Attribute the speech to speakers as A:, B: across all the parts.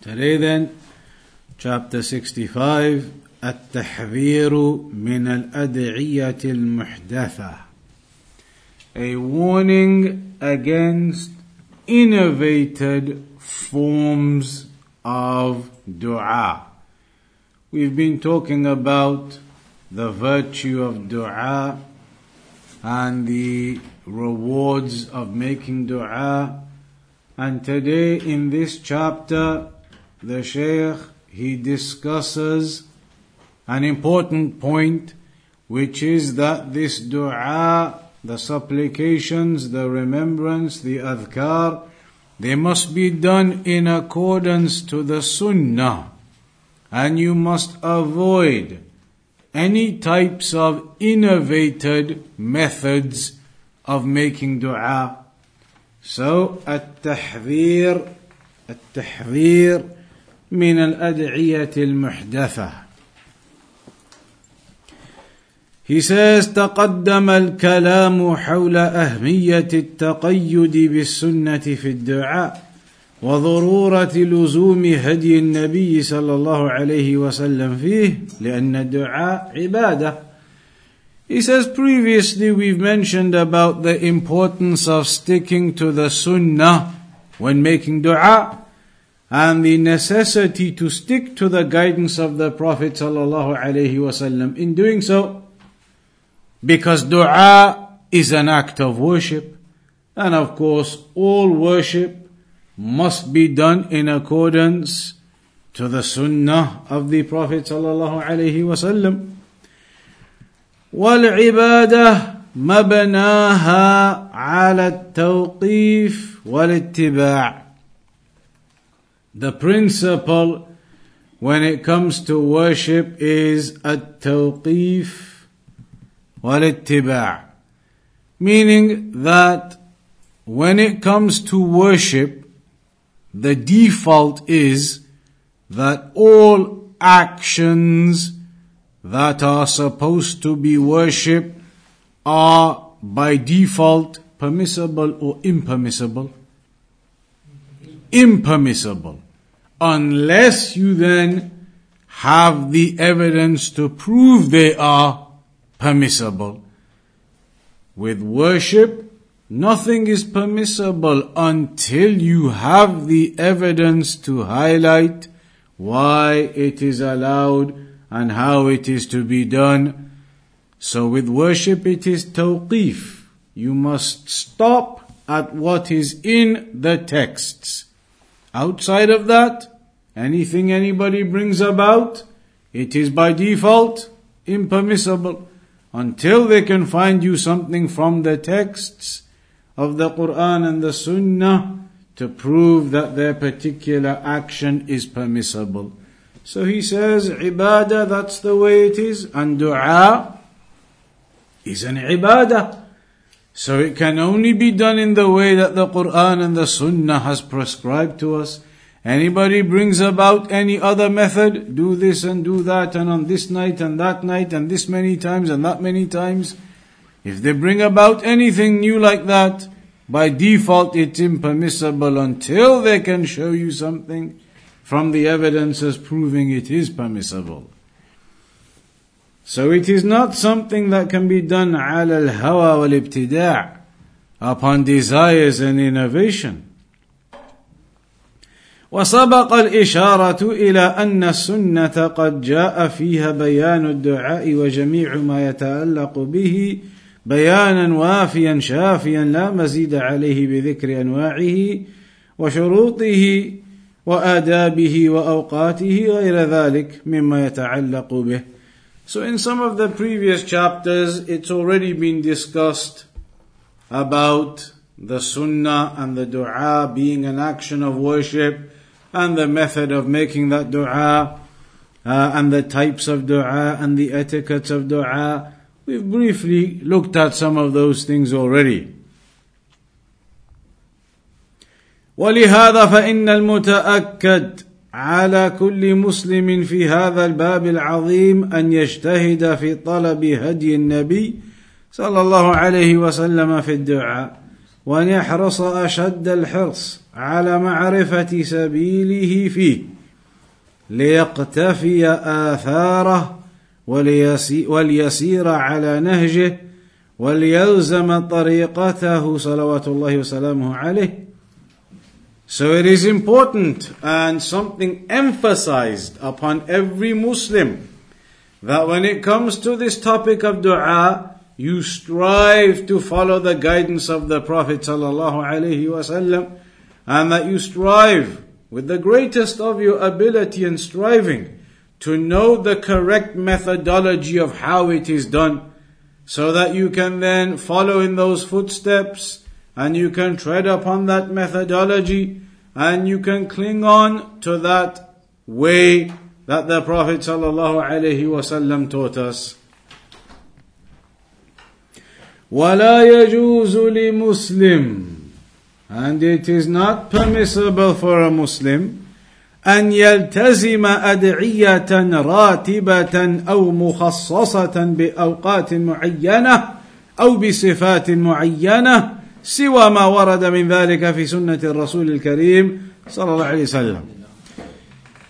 A: Today then, chapter 65, التحذير من الأدعية المحدثة. A warning against innovated forms of dua. We've been talking about the virtue of dua and the rewards of making dua. And today in this chapter, the Shaykh he discusses an important point, which is that this dua, the supplications, the remembrance, the adhkar, they must be done in accordance to the sunnah. And you must avoid any types of innovated methods of making dua. So, at-tahdhir, at-tahdhir, من الأدعية المحدثة. He says تقدم الكلام حول أهمية التقيد بالسنة في الدعاء وضرورة لزوم هدي النبي صلى الله عليه وسلم فيه لأن الدعاء عبادة. He says previously we've mentioned about the importance of sticking to the sunnah when making dua and the necessity to stick to the guidance of the Prophet sallallahu alaihi wasallam in doing so because dua is an act of worship and of course all worship must be done in accordance to the sunnah of the Prophet sallallahu alaihi wasallam والعباده مبناها على التوقيف والاتباع the principle when it comes to worship is at-tawqif wal meaning that when it comes to worship the default is that all actions that are supposed to be worship are by default permissible or impermissible. Impermissible. Unless you then have the evidence to prove they are permissible. With worship, nothing is permissible until you have the evidence to highlight why it is allowed and how it is to be done. So with worship it is tawqif. You must stop at what is in the texts. Outside of that, anything anybody brings about, it is by default impermissible until they can find you something from the texts of the Quran and the Sunnah to prove that their particular action is permissible. So he says, ibadah, that's the way it is, and dua is an ibadah. So it can only be done in the way that the Quran and the Sunnah has prescribed to us. Anybody brings about any other method, do this and do that, and on this night and that night, and this many times and that many times. If they bring about anything new like that, by default it's impermissible until they can show you something from the evidences proving it is permissible. So it is not something that can be done على الهوى والابتداع upon desires and innovation. وسبق الإشارة إلى أن السنة قد جاء فيها بيان الدعاء وجميع ما يتعلق به بيانا وافيا شافيا لا مزيد عليه بذكر أنواعه وشروطه وآدابه وأوقاته غير ذلك مما يتعلق به. So in some of the previous chapters, it's already been discussed about the sunnah and the dua being an action of worship and the method of making that dua, uh, and the types of dua, and the etiquettes of dua. We've briefly looked at some of those things already. ولهذا فإن المتأكد على كل مسلم في هذا الباب العظيم أن يجتهد في طلب هدي النبي صلى الله عليه وسلم في الدعاء وأن يحرص أشد الحرص على معرفة سبيله فيه ليقتفي آثاره وليسير على نهجه وليلزم طريقته صلوات الله وسلامه عليه. So it is important and something emphasized upon every Muslim that when it comes to this topic of dua, you strive to follow the guidance of the Prophet and that you strive with the greatest of your ability and striving to know the correct methodology of how it is done so that you can then follow in those footsteps and you can tread upon that methodology and you can cling on to that way that the Prophet ﷺ taught us. ولا يجوز لمسلم and it is not permissible for a Muslim أن يلتزم أدعية راتبة أو مخصصة بأوقات معينة أو بصفات معينة سوى ما ورد من ذلك في سنة الرسول الكريم صلى الله عليه وسلم.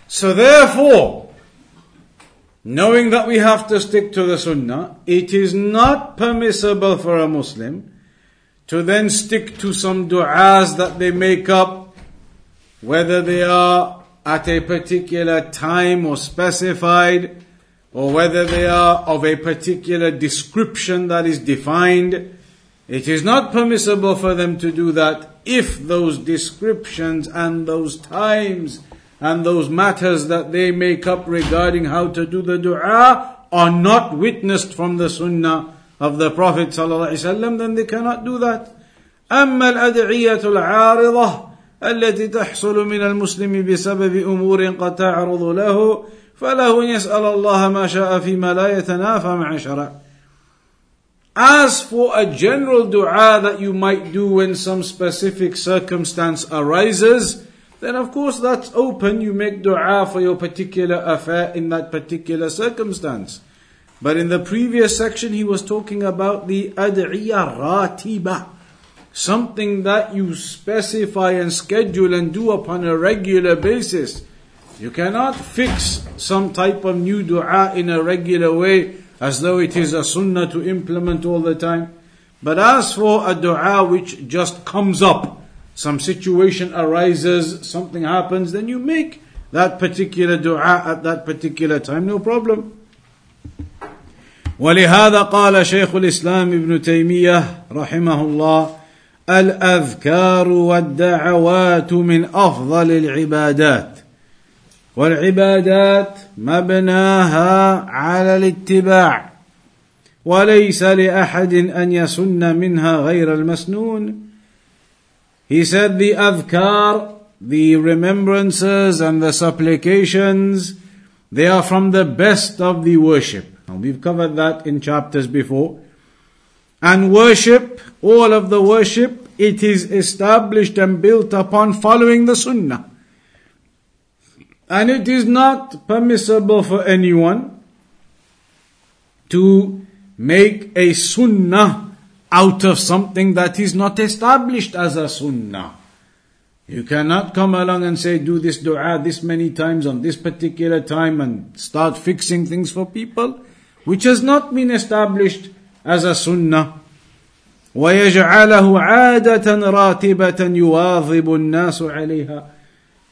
A: So therefore, knowing that we have to stick to the sunnah, it is not permissible for a Muslim to then stick to some du'as that they make up, whether they are at a particular time or specified, or whether they are of a particular description that is defined, it is not permissible for them to do that if those descriptions and those times and those matters that they make up regarding how to do the dua are not witnessed from the sunnah of the Prophet ﷺ, then they cannot do that. أما الأدعية العارضة التي تحصل من المسلم بسبب أمور قد تعرض له فله يسأل الله ما شاء فيما لا يتنافى مع شرع as for a general dua that you might do when some specific circumstance arises, then of course that's open. You make dua for your particular affair in that particular circumstance. But in the previous section, he was talking about the ad'iyah ratiba. Something that you specify and schedule and do upon a regular basis. You cannot fix some type of new dua in a regular way as though it is a sunnah to implement all the time. But as for a dua which just comes up, some situation arises, something happens, then you make that particular dua at that particular time, no problem. ولهذا قال شيخ الاسلام ابن تيميه رحمه الله الاذكار والدعوات من افضل العبادات والعبادات مبناها على الاتباع وليس لاحد ان يسن منها غير المسنون he said the adhkar the remembrances and the supplications they are from the best of the worship and we've covered that in chapters before and worship all of the worship it is established and built upon following the sunnah and it is not permissible for anyone to make a sunnah out of something that is not established as a sunnah. You cannot come along and say, do this dua this many times on this particular time and start fixing things for people, which has not been established as a sunnah. ويجعله عادة راتبة يواظب الناس عليها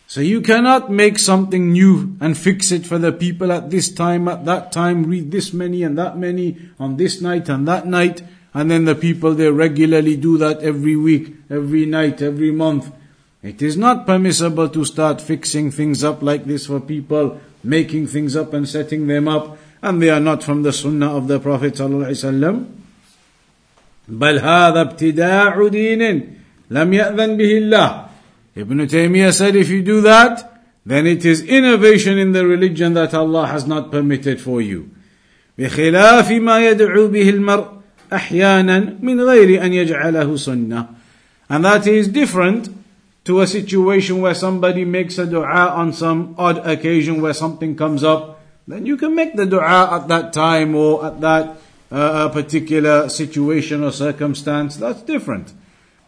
A: so you cannot make something new and fix it for the people at this time, at that time, read this many and that many on this night and that night, and then the people they regularly do that every week, every night, every month. It is not permissible to start fixing things up like this for people, making things up and setting them up, and they are not from the sunnah of the Prophet ﷺ. بل هذا ابتداع دين لم يأذن به الله Ibn Taymiyyah said if you do that, then it is innovation in the religion that Allah has not permitted for you. بخلاف ما يدعو به المرء أحيانا من غير أن يجعله سنة. And that is different to a situation where somebody makes a dua on some odd occasion where something comes up. Then you can make the dua at that time or at that uh, particular situation or circumstance. That's different.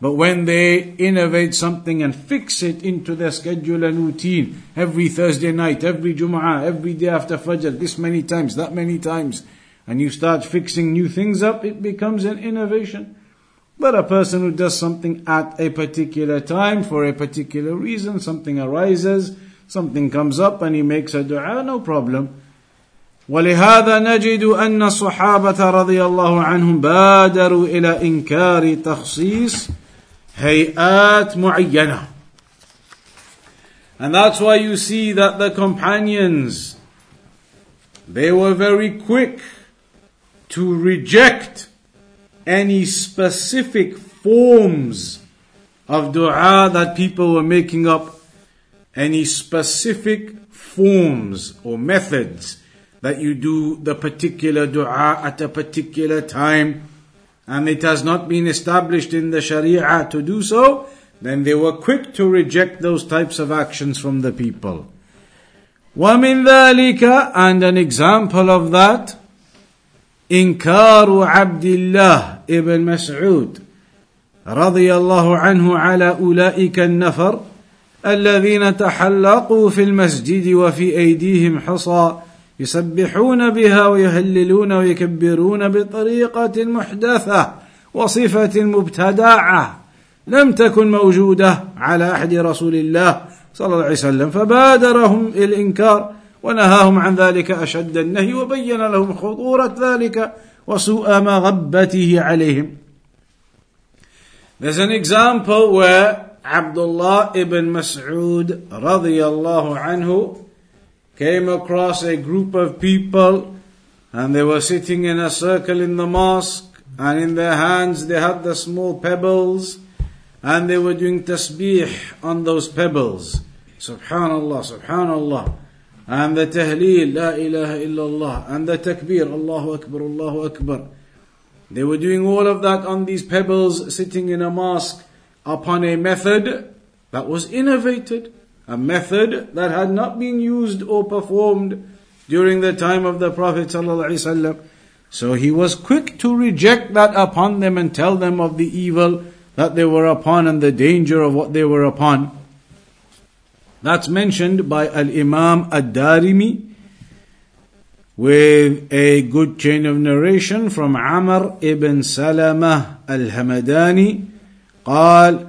A: But when they innovate something and fix it into their schedule and routine, every Thursday night, every Jum'ah, every day after Fajr, this many times, that many times, and you start fixing new things up, it becomes an innovation. But a person who does something at a particular time for a particular reason, something arises, something comes up and he makes a dua, no problem. ولهذا نجد أن الصحابة رضي الله عنهم بادروا إلى إنكار تخصيص hayat mu'ayyana. And that's why you see that the companions, they were very quick to reject any specific forms of dua that people were making up, any specific forms or methods that you do the particular dua at a particular time and it has not been established in the Sharia to do so, then they were quick to reject those types of actions from the people. ومن ذلك and an example of that إنكار عبد الله ابن مسعود رضي الله عنه على أولئك النفر الذين تحلقوا في المسجد وفي أيديهم حصى يسبحون بها ويهللون ويكبرون بطريقة محدثة وصفة مبتدعة. لم تكن موجودة على أحد رسول الله صلى الله عليه وسلم فبادرهم الإنكار ونهاهم عن ذلك أشد النهي وبين لهم خطورة ذلك وسوء مغبته عليهم. There's an example where Abdullah ibn Mas'ud radiyallahu anhu came across a group of people and they were sitting in a circle in the mosque and in their hands they had the small pebbles and they were doing tasbih on those pebbles. Subhanallah, Subhanallah. And the tahleel, La ilaha illallah. And the takbir, Allahu Akbar, Allahu Akbar. They were doing all of that on these pebbles, sitting in a mosque upon a method that was innovated a method that had not been used or performed during the time of the Prophet ﷺ. So he was quick to reject that upon them and tell them of the evil that they were upon and the danger of what they were upon. That's mentioned by Al Imam Ad Darimi with a good chain of narration from Amr ibn Salama al Hamadani. قال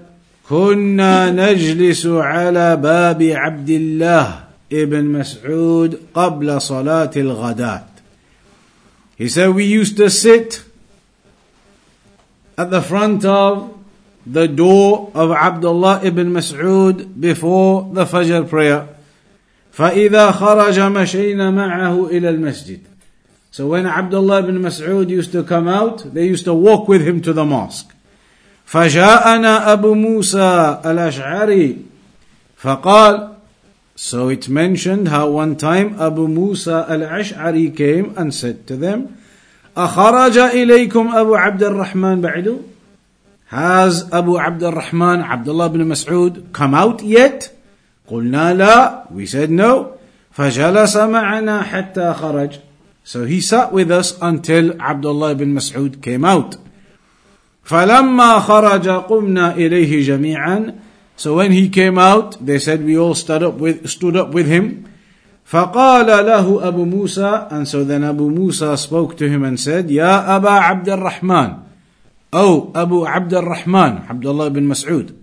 A: كنا نجلس على باب عبد الله ابن مسعود قبل صلاة الغداة. He said we used to sit at the front of the door of Abdullah ibn Mas'ud before the Fajr prayer. فإذا خرج مشينا معه إلى المسجد. So when Abdullah ibn Mas'ud used to come out, they used to walk with him to the mosque. فجاءنا أبو موسى الأشعري فقال So it mentioned how one time Abu Musa al-Ash'ari came and said to them, أخرج إليكم أبو عبد الرحمن بعد? Has Abu Abd al-Rahman, Abdullah ibn Mas'ud, come out yet? قلنا لا. We said no. فجلس معنا حتى خرج. So he sat with us until Abdullah ibn Mas'ud came out. فلما خرج قمنا إليه جميعا So when he came out, they said we all stood up with, stood up with him. فقال له أبو موسى and so then Abu Musa spoke to him and said يا أبا عبد الرحمن أو أبو عبد الرحمن عبد الله بن مسعود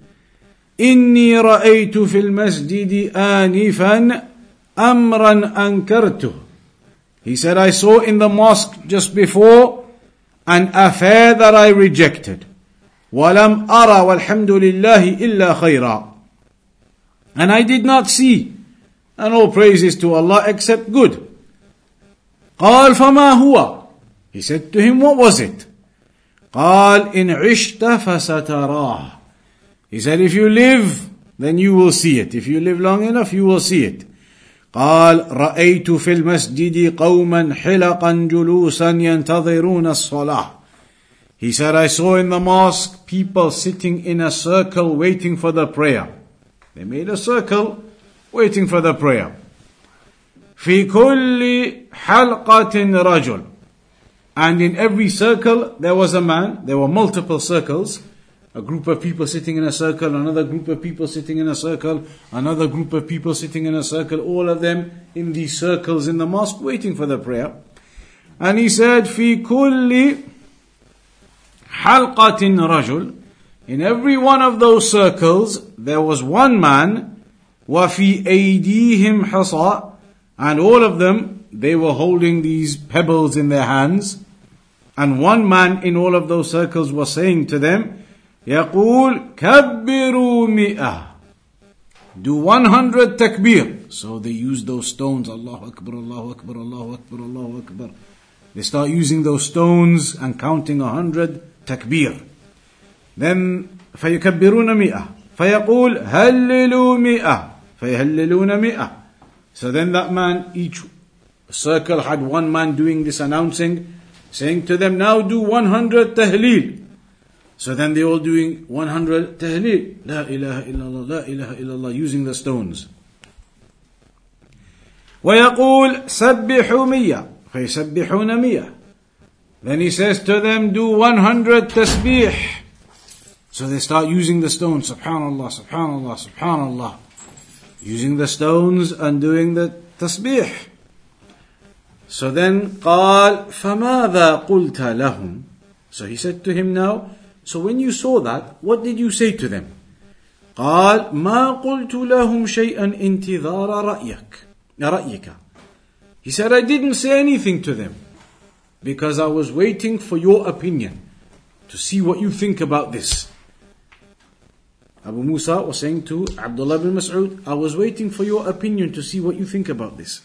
A: إني رأيت في المسجد آنفا أمرا أنكرته He said I saw in the mosque just before an affair that I rejected. وَلَمْ أَرَى وَالْحَمْدُ لِلَّهِ إِلَّا خَيْرًا And I did not see, and all praises to Allah except good. قال فما هو He said to him, what was it? قال إن عشت فستراه He said, if you live, then you will see it. If you live long enough, you will see it. قال رأيت في المسجد قوما حلقا جلوسا ينتظرون الصلاة He said, I saw in the mosque people sitting in a circle waiting for the prayer. They made a circle waiting for the prayer. في كل حلقة رجل And in every circle there was a man. There were multiple circles. A group of people sitting in a circle, another group of people sitting in a circle, another group of people sitting in a circle, all of them in these circles in the mosque waiting for the prayer. And he said, في كل حلقة رجل In every one of those circles, there was one man, وفي أيديهم حصى, and all of them, they were holding these pebbles in their hands. And one man in all of those circles was saying to them, يقول كبروا مئة Do 100 takbir. So they use those stones. Allahu Akbar, Allahu Akbar, Allahu Akbar, Allahu Akbar. They start using those stones and counting 100 takbir. Then فيكبرون مئة فيقول هللوا مئة فيهللون مئة So then that man, each circle had one man doing this announcing, saying to them, now do 100 tahleel. So then they all doing 100 tahleel. La ilaha illallah, la ilaha illallah, using the stones. ويقول سبحوا مية فيسبحون مية Then he says to them, do 100 tasbih. So they start using the stones. Subhanallah, subhanallah, subhanallah. Using the stones and doing the tasbih. So then, قال فماذا قلت لهم So he said to him now, so when you saw that, what did you say to them? قال ما قلت لهم شيئا انتظار رأيك رأيك He said, I didn't say anything to them because I was waiting for your opinion to see what you think about this. Abu Musa was saying to Abdullah bin Mas'ud, I was waiting for your opinion to see what you think about this.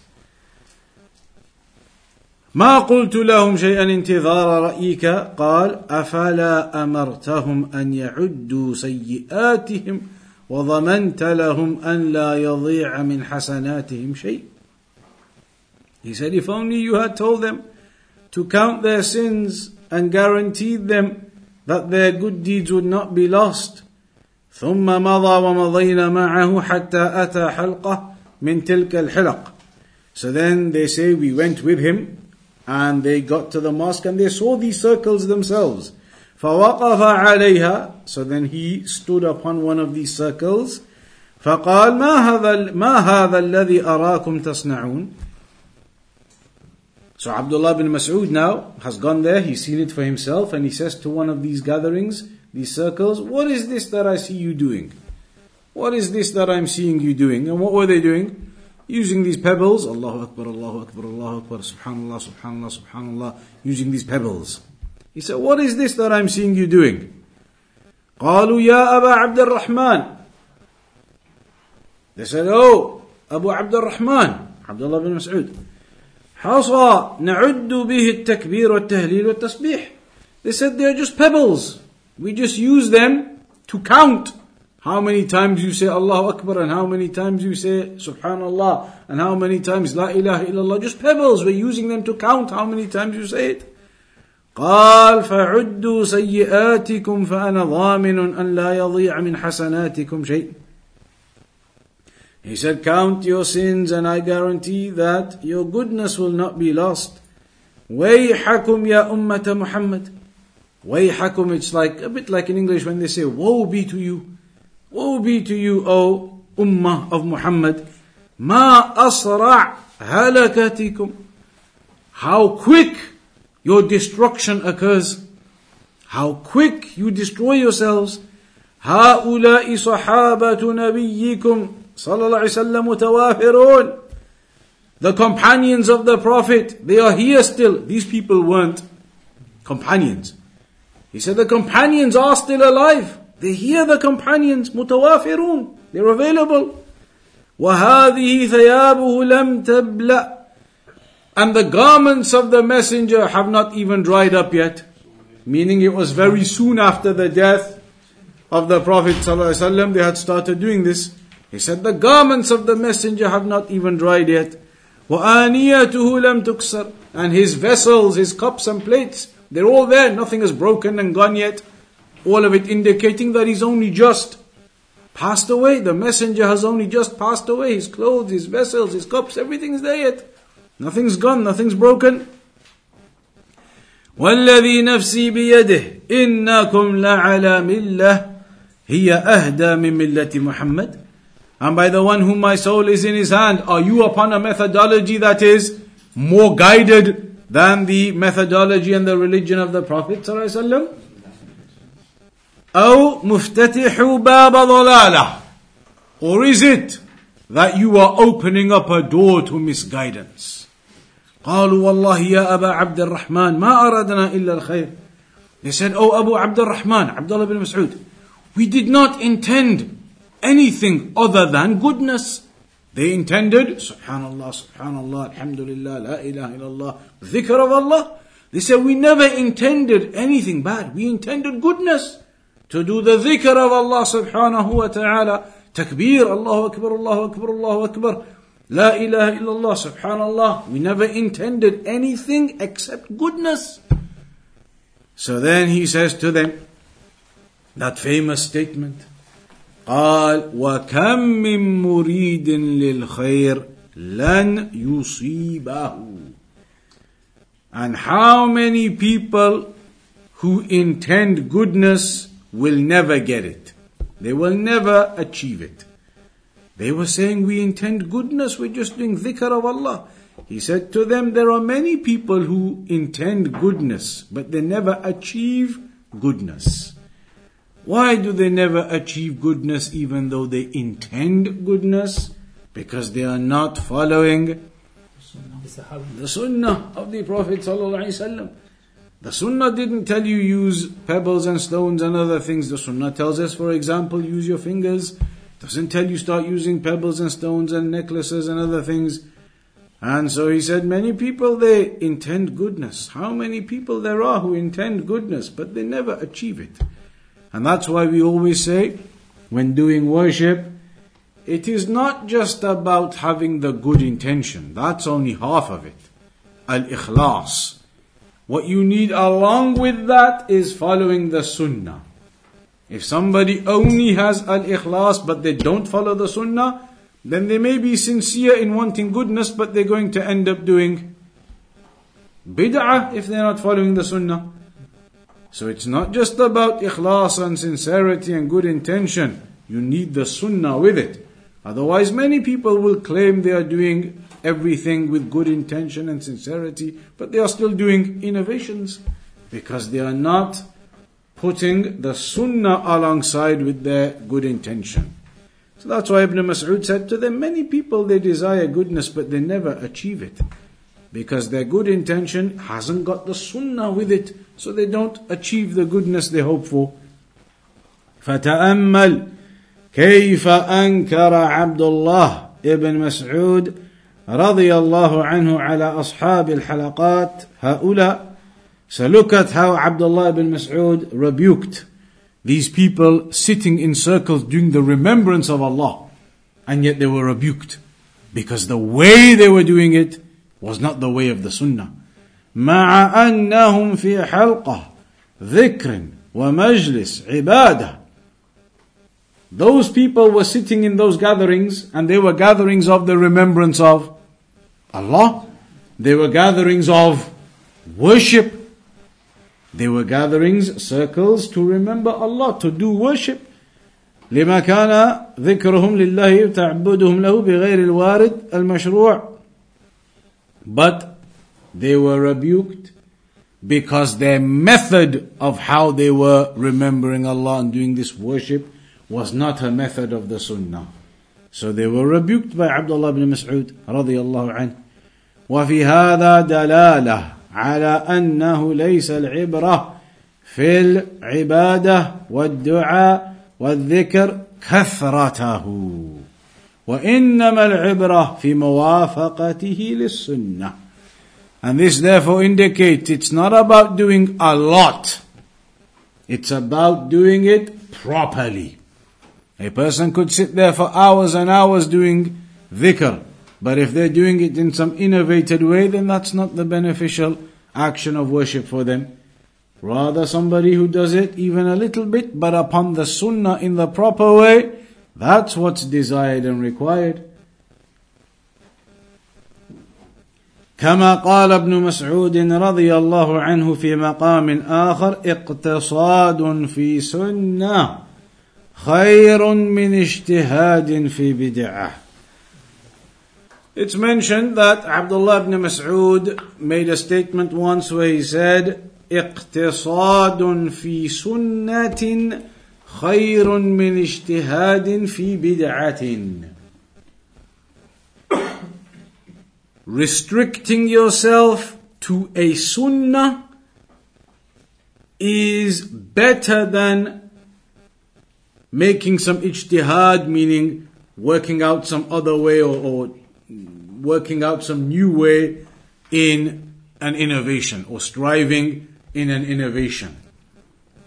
A: ما قلت لهم شيئا انتظار رأيك قال أفلا أمرتهم أن يعدوا سيئاتهم وضمنت لهم أن لا يضيع من حسناتهم شيء He said if only you had told them to count their sins and guaranteed them that their good deeds would not be lost. ثم مضى ومضينا معه حتى أتى حلقة من تلك الحلق. So then they say we went with him and they got to the mosque and they saw these circles themselves. فوقف عليها So then he stood upon one of these circles فقال ما هذا ما هذا الذي أراكم تصنعون so Abdullah bin Mas'ud now has gone there, he's seen it for himself, and he says to one of these gatherings, these circles, What is this that I see you doing? What is this that I'm seeing you doing? And what were they doing? Using these pebbles, Allahu Akbar, Allahu Akbar, Allahu Akbar, Subhanallah, Subhanallah, Subhanallah, using these pebbles. He said, What is this that I'm seeing you doing? قالوا يا أبا عبد الرحمن They said, Oh, Abu Abd al-Rahman, Abdullah bin Mas'ud. حصى نعد به التكبير والتهليل والتسبيح. They said they're just pebbles. We just use them to count how many times you say Allahu Akbar and how many times you say Subhanallah and how many times La ilaha illallah. Just pebbles. We're using them to count how many times you say it. قال فعدوا سيئاتكم فأنا ضامن أن لا يضيع من حسناتكم شيء he said, Count your sins, and I guarantee that your goodness will not be lost. Wayhakum ya ummata Muhammad. Wayhakum, it's like a bit like in English when they say, Woe be to you. Woe be to you, O Ummah of Muhammad. Ma asra' halakatikum. How quick your destruction occurs. How quick you destroy yourselves. هؤلاء صحابة نبيكم sallallahu alaihi wasallam mutawafirun. The companions of the Prophet, they are here still. These people weren't companions. He said the companions are still alive. They hear the companions, mutawafirun. They're available. وَهَذِهِ ثَيَابُهُ لَمْ تَبْلَأ And the garments of the messenger have not even dried up yet. Meaning it was very soon after the death of the Prophet ﷺ, they had started doing this. He said, the garments of the messenger have not even dried yet. وَآنِيَتُهُ لَمْ تُكْسَرْ And his vessels, his cups and plates, they're all there. Nothing is broken and gone yet. All of it indicating that he's only just passed away. The messenger has only just passed away. His clothes, his vessels, his cups, everything's there yet. Nothing's gone, nothing's broken. والذي نفسي بيده إنكم لعلى ملة هي أهدى من ملة محمد And by the one whom my soul is in his hand, are you upon a methodology that is more guided than the methodology and the religion of the Prophet ﷺ? أو مفتتح باب ضلالة Or is it that you are opening up a door to misguidance? قالوا والله يا أبا عبد الرحمن ما أردنا إلا الخير They said, Oh Abu Abdul Rahman, Abdullah bin Mas'ud, we did not intend anything other than goodness. They intended, Subhanallah, Subhanallah, Alhamdulillah, La ilaha illallah, dhikr of Allah. They said, we never intended anything bad. We intended goodness. To do the dhikr of Allah subhanahu wa ta'ala. Takbir, Allahu Akbar, Allahu Akbar, Allahu Akbar. La ilaha illallah, subhanallah. We never intended anything except goodness. So then he says to them, that famous statement, قال وكم من مريد للخير لن يصيبه and how many people who intend goodness will never get it they will never achieve it they were saying, We intend goodness, we're just doing dhikr of Allah. He said to them, There are many people who intend goodness, but they never achieve goodness. Why do they never achieve goodness even though they intend goodness? Because they are not following the sunnah of the Prophet. The sunnah didn't tell you use pebbles and stones and other things. The sunnah tells us, for example, use your fingers doesn't tell you start using pebbles and stones and necklaces and other things. And so he said, many people they intend goodness. How many people there are who intend goodness, but they never achieve it. And that's why we always say, when doing worship, it is not just about having the good intention. That's only half of it. Al-ikhlas. What you need along with that is following the sunnah. If somebody only has al-ikhlas but they don't follow the sunnah, then they may be sincere in wanting goodness but they're going to end up doing bid'ah if they're not following the sunnah. So it's not just about ikhlas and sincerity and good intention. You need the sunnah with it. Otherwise many people will claim they are doing everything with good intention and sincerity, but they are still doing innovations because they are not putting the sunnah alongside with their good intention. So that's why Ibn Mas'ud said to them, many people they desire goodness but they never achieve it. Because their good intention hasn't got the sunnah with it, so they don't achieve the goodness they hope for. فتأمل كيف أنكر عبد الله ابن مسعود رضي الله عنه على أصحاب الحلقات هؤلاء so look at how Abdullah ibn Mas'ud rebuked these people sitting in circles doing the remembrance of Allah. And yet they were rebuked. Because the way they were doing it was not the way of the Sunnah. مع أنهم في حلقة ذكر ومجلس عبادة Those people were sitting in those gatherings and they were gatherings of the remembrance of Allah. They were gatherings of worship they were gatherings, circles to remember Allah, to do worship. لما كان ذكرهم لله تعبدهم له بغير الوارد المشروع but they were rebuked because their method of how they were remembering Allah and doing this worship was not a method of the Sunnah. So they were rebuked by Abdullah ibn Mas'ud رضي الله عنه. وفي هذا دلالة على انه ليس العبره في العباده والدعاء والذكر كثرته وانما العبره في موافقته للسنه and this therefore indicates it's not about doing a lot It's about doing it properly. A person could sit there for hours and hours doing dhikr, but if they're doing it in some innovated way, then that's not the beneficial action of worship for them. Rather, somebody who does it even a little bit, but upon the sunnah in the proper way, that's what's desired and required. كما قال ابن مسعود رضي الله عنه في مقام آخر اقتصاد في سنة خير من اجتهاد في بدعة It's mentioned that Abdullah ibn Mas'ud made a statement once where he said, اقتصاد في سنة خير من اجتهاد في بدعة restricting yourself to a sunnah is better than making some ijtihad, meaning working out some other way or, or working out some new way in an innovation or striving in an innovation.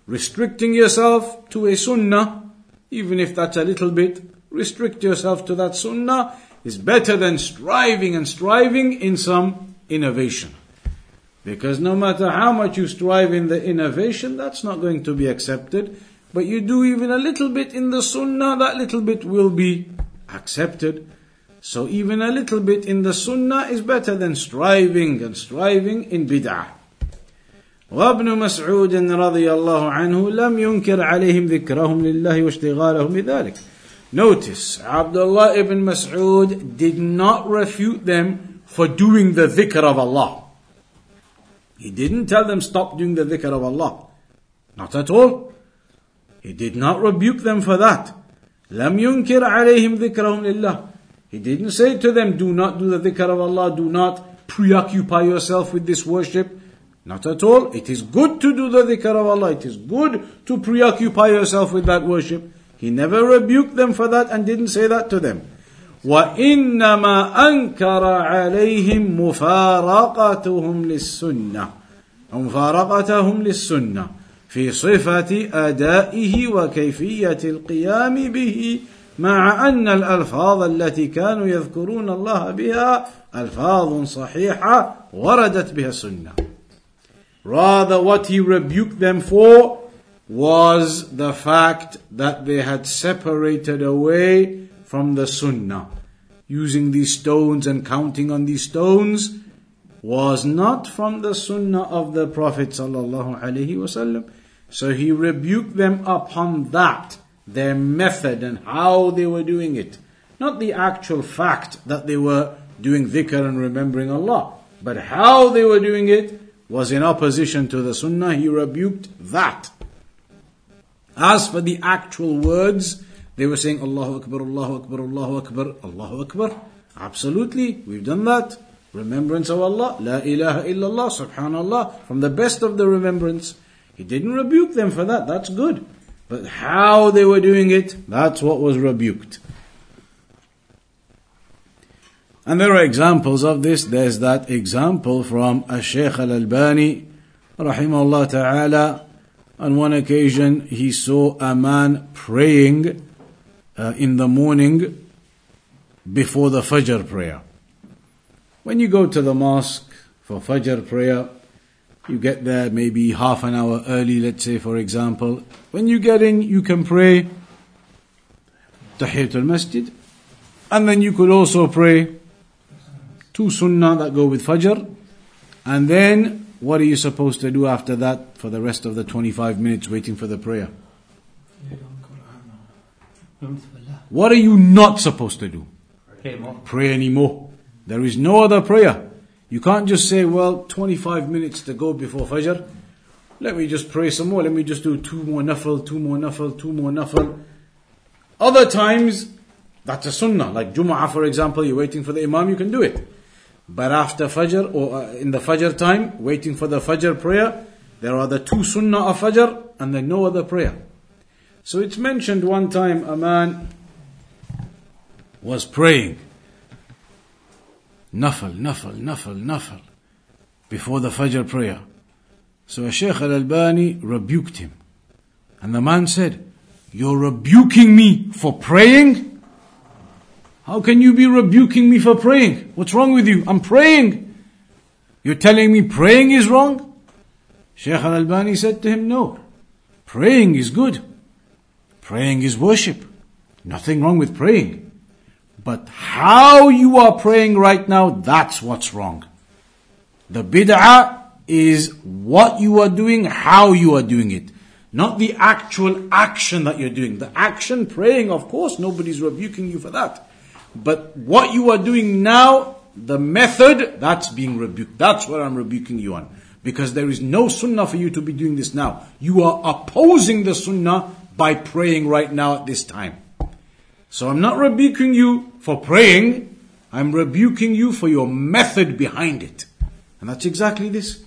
A: Restricting yourself to a sunnah, even if that's a little bit, restrict yourself to that sunnah is better than striving and striving in some innovation. Because no matter how much you strive in the innovation, that's not going to be accepted. But you do even a little bit in the sunnah, that little bit will be accepted. So even a little bit in the sunnah is better than striving and striving in bid'ah. وابن مسعود رضي الله عنه لم ينكر عليهم ذكرهم لله واشتغالهم بذلك Notice, Abdullah ibn Mas'ud did not refute them for doing the dhikr of Allah. He didn't tell them stop doing the dhikr of Allah. Not at all. He did not rebuke them for that. لم ينكر عليهم ذكرهم لله. He didn't say to them, do not do the dhikr of Allah, do not preoccupy yourself with this worship. Not at all. It is good to do the dhikr of Allah. It is good to preoccupy yourself with that worship. He never rebuked them for that and didn't say that to them. وإنما أنكر عليهم مفارقتهم للسنة مفارقتهم للسنة في صفة أدائه وكيفية القيام به مع أن الألفاظ التي كانوا يذكرون الله بها ألفاظ صحيحة وردت بها السنة. Rather what he rebuked them for was the fact that they had separated away from the Sunnah. Using these stones and counting on these stones was not from the Sunnah of the Prophet sallallahu alaihi wasallam. So he rebuked them upon that, their method and how they were doing it. Not the actual fact that they were doing dhikr and remembering Allah, but how they were doing it was in opposition to the Sunnah. He rebuked that. As for the actual words, they were saying Allahu Akbar, Allahu Akbar, Allahu Akbar, Allahu Akbar. Absolutely, we've done that. Remembrance of Allah, La ilaha illallah, subhanallah, from the best of the remembrance. He didn't rebuke them for that, that's good. But how they were doing it, that's what was rebuked. And there are examples of this. There's that example from Shaykh al-Albani, rahimahullah ta'ala, on one occasion, he saw a man praying uh, in the morning before the Fajr prayer. When you go to the mosque for Fajr prayer, you get there maybe half an hour early, let's say, for example. When you get in, you can pray Tahiyatul Masjid, and then you could also pray two sunnah that go with Fajr, and then what are you supposed to do after that for the rest of the 25 minutes waiting for the prayer? What are you not supposed to do? Pray anymore. There is no other prayer. You can't just say, well, 25 minutes to go before Fajr. Let me just pray some more. Let me just do two more nafil, two more nafil, two more nafil. Other times, that's a sunnah. Like Jum'ah, for example, you're waiting for the Imam, you can do it. But after Fajr or uh, in the Fajr time, waiting for the Fajr prayer, there are the two Sunnah of Fajr and then no other prayer. So it's mentioned one time a man was praying. Nafal, nafal, nafal, nafal. Before the Fajr prayer. So Shaykh al-Albani rebuked him. And the man said, You're rebuking me for praying? How can you be rebuking me for praying? What's wrong with you? I'm praying. You're telling me praying is wrong? Shaykh Al Albani said to him, No. Praying is good. Praying is worship. Nothing wrong with praying. But how you are praying right now, that's what's wrong. The bid'ah is what you are doing, how you are doing it. Not the actual action that you're doing. The action, praying, of course, nobody's rebuking you for that. But what you are doing now, the method, that's being rebuked. That's what I'm rebuking you on. Because there is no sunnah for you to be doing this now. You are opposing the sunnah by praying right now at this time. So I'm not rebuking you for praying, I'm rebuking you for your method behind it. And that's exactly this.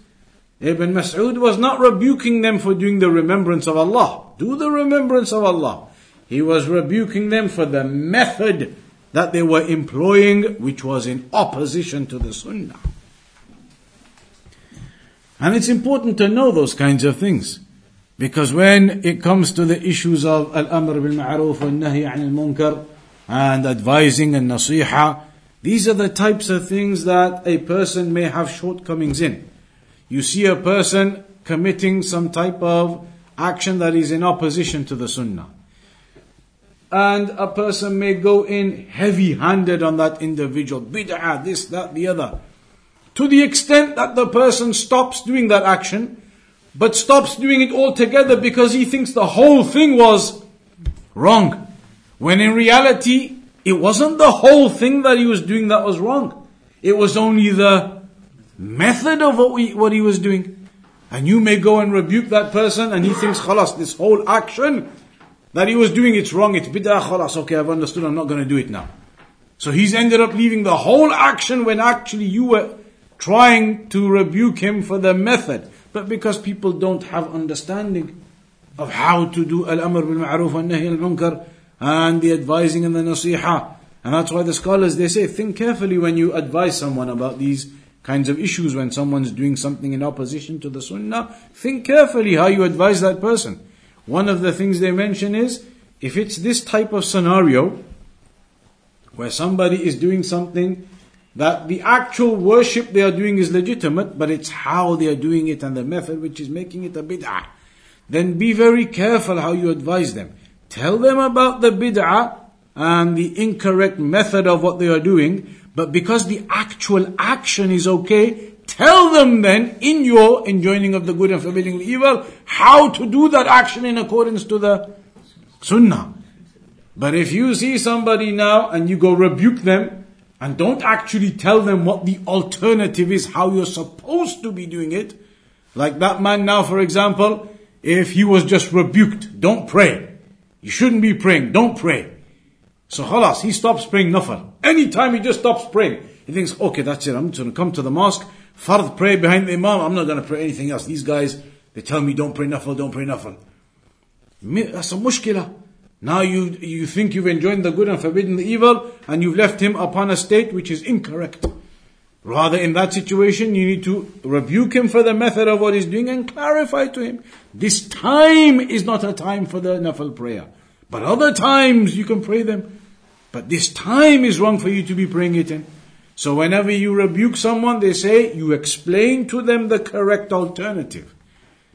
A: Ibn Mas'ud was not rebuking them for doing the remembrance of Allah. Do the remembrance of Allah. He was rebuking them for the method that they were employing, which was in opposition to the Sunnah. And it's important to know those kinds of things. Because when it comes to the issues of al-amr bil ma'ruf wa nahi al munkar and advising and nasiha, these are the types of things that a person may have shortcomings in. You see a person committing some type of action that is in opposition to the sunnah. And a person may go in heavy handed on that individual, bid'ah, this, that, the other. To the extent that the person stops doing that action but stops doing it altogether because he thinks the whole thing was wrong. When in reality, it wasn't the whole thing that he was doing that was wrong. It was only the method of what, we, what he was doing. And you may go and rebuke that person and he thinks, khalas, this whole action that he was doing, it's wrong, it's bid'ah, khalas, okay, I've understood, I'm not going to do it now. So he's ended up leaving the whole action when actually you were trying to rebuke him for the method but because people don't have understanding of how to do al-amr bil ma'ruf and nahi al-munkar and the advising and the nasiha. And that's why the scholars, they say, think carefully when you advise someone about these kinds of issues when someone's doing something in opposition to the sunnah. Think carefully how you advise that person. One of the things they mention is, if it's this type of scenario, where somebody is doing something that the actual worship they are doing is legitimate, but it's how they are doing it and the method which is making it a bid'ah. Then be very careful how you advise them. Tell them about the bid'ah and the incorrect method of what they are doing, but because the actual action is okay, tell them then in your enjoining of the good and forbidding the evil how to do that action in accordance to the sunnah. But if you see somebody now and you go rebuke them, and don't actually tell them what the alternative is, how you're supposed to be doing it. Like that man now, for example, if he was just rebuked, don't pray. You shouldn't be praying, don't pray. So khalas, he stops praying nafal. Anytime he just stops praying, he thinks, okay, that's it, I'm going to come to the mosque, fard pray behind the imam, I'm not going to pray anything else. These guys, they tell me don't pray nafal, don't pray nafal. That's a mushkila. Now you, you think you've enjoined the good and forbidden the evil, and you've left him upon a state which is incorrect. Rather, in that situation, you need to rebuke him for the method of what he's doing and clarify to him. This time is not a time for the nafal prayer. But other times you can pray them. But this time is wrong for you to be praying it in. So whenever you rebuke someone, they say you explain to them the correct alternative.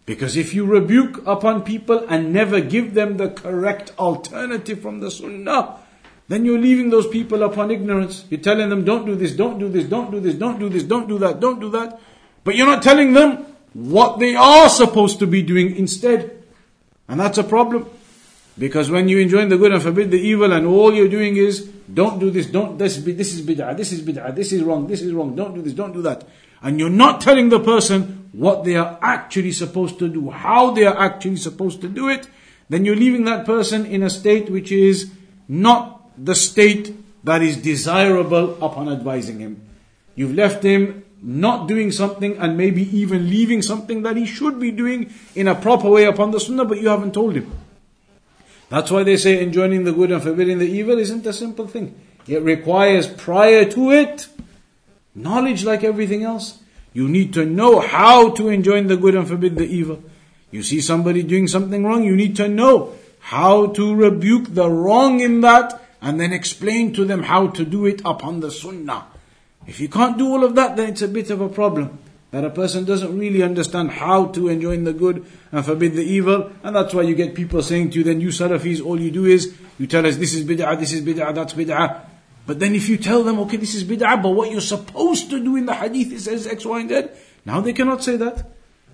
A: Because if you rebuke upon people and never give them the correct alternative from the sunnah, then you're leaving those people upon ignorance. You're telling them, don't do this, don't do this, don't do this, don't do this, don't do that, don't do that. But you're not telling them what they are supposed to be doing instead. And that's a problem. Because when you enjoin the good and forbid the evil and all you're doing is, don't do this, don't, this, this is bid'ah, this is bid'ah, this is wrong, this is wrong, don't do this, don't do that. And you're not telling the person what they are actually supposed to do, how they are actually supposed to do it, then you're leaving that person in a state which is not the state that is desirable upon advising him. You've left him not doing something and maybe even leaving something that he should be doing in a proper way upon the sunnah, but you haven't told him. That's why they say enjoining the good and forbidding the evil isn't a simple thing. It requires prior to it knowledge like everything else. You need to know how to enjoin the good and forbid the evil. You see somebody doing something wrong, you need to know how to rebuke the wrong in that and then explain to them how to do it upon the sunnah. If you can't do all of that, then it's a bit of a problem. That a person doesn't really understand how to enjoin the good and forbid the evil. And that's why you get people saying to you, then you Salafis, all you do is, you tell us this is bid'ah, this is bid'ah, that's bid'ah. But then if you tell them, okay, this is bid'ah, but what you're supposed to do in the hadith, it says X, Y, and Z. Now they cannot say that.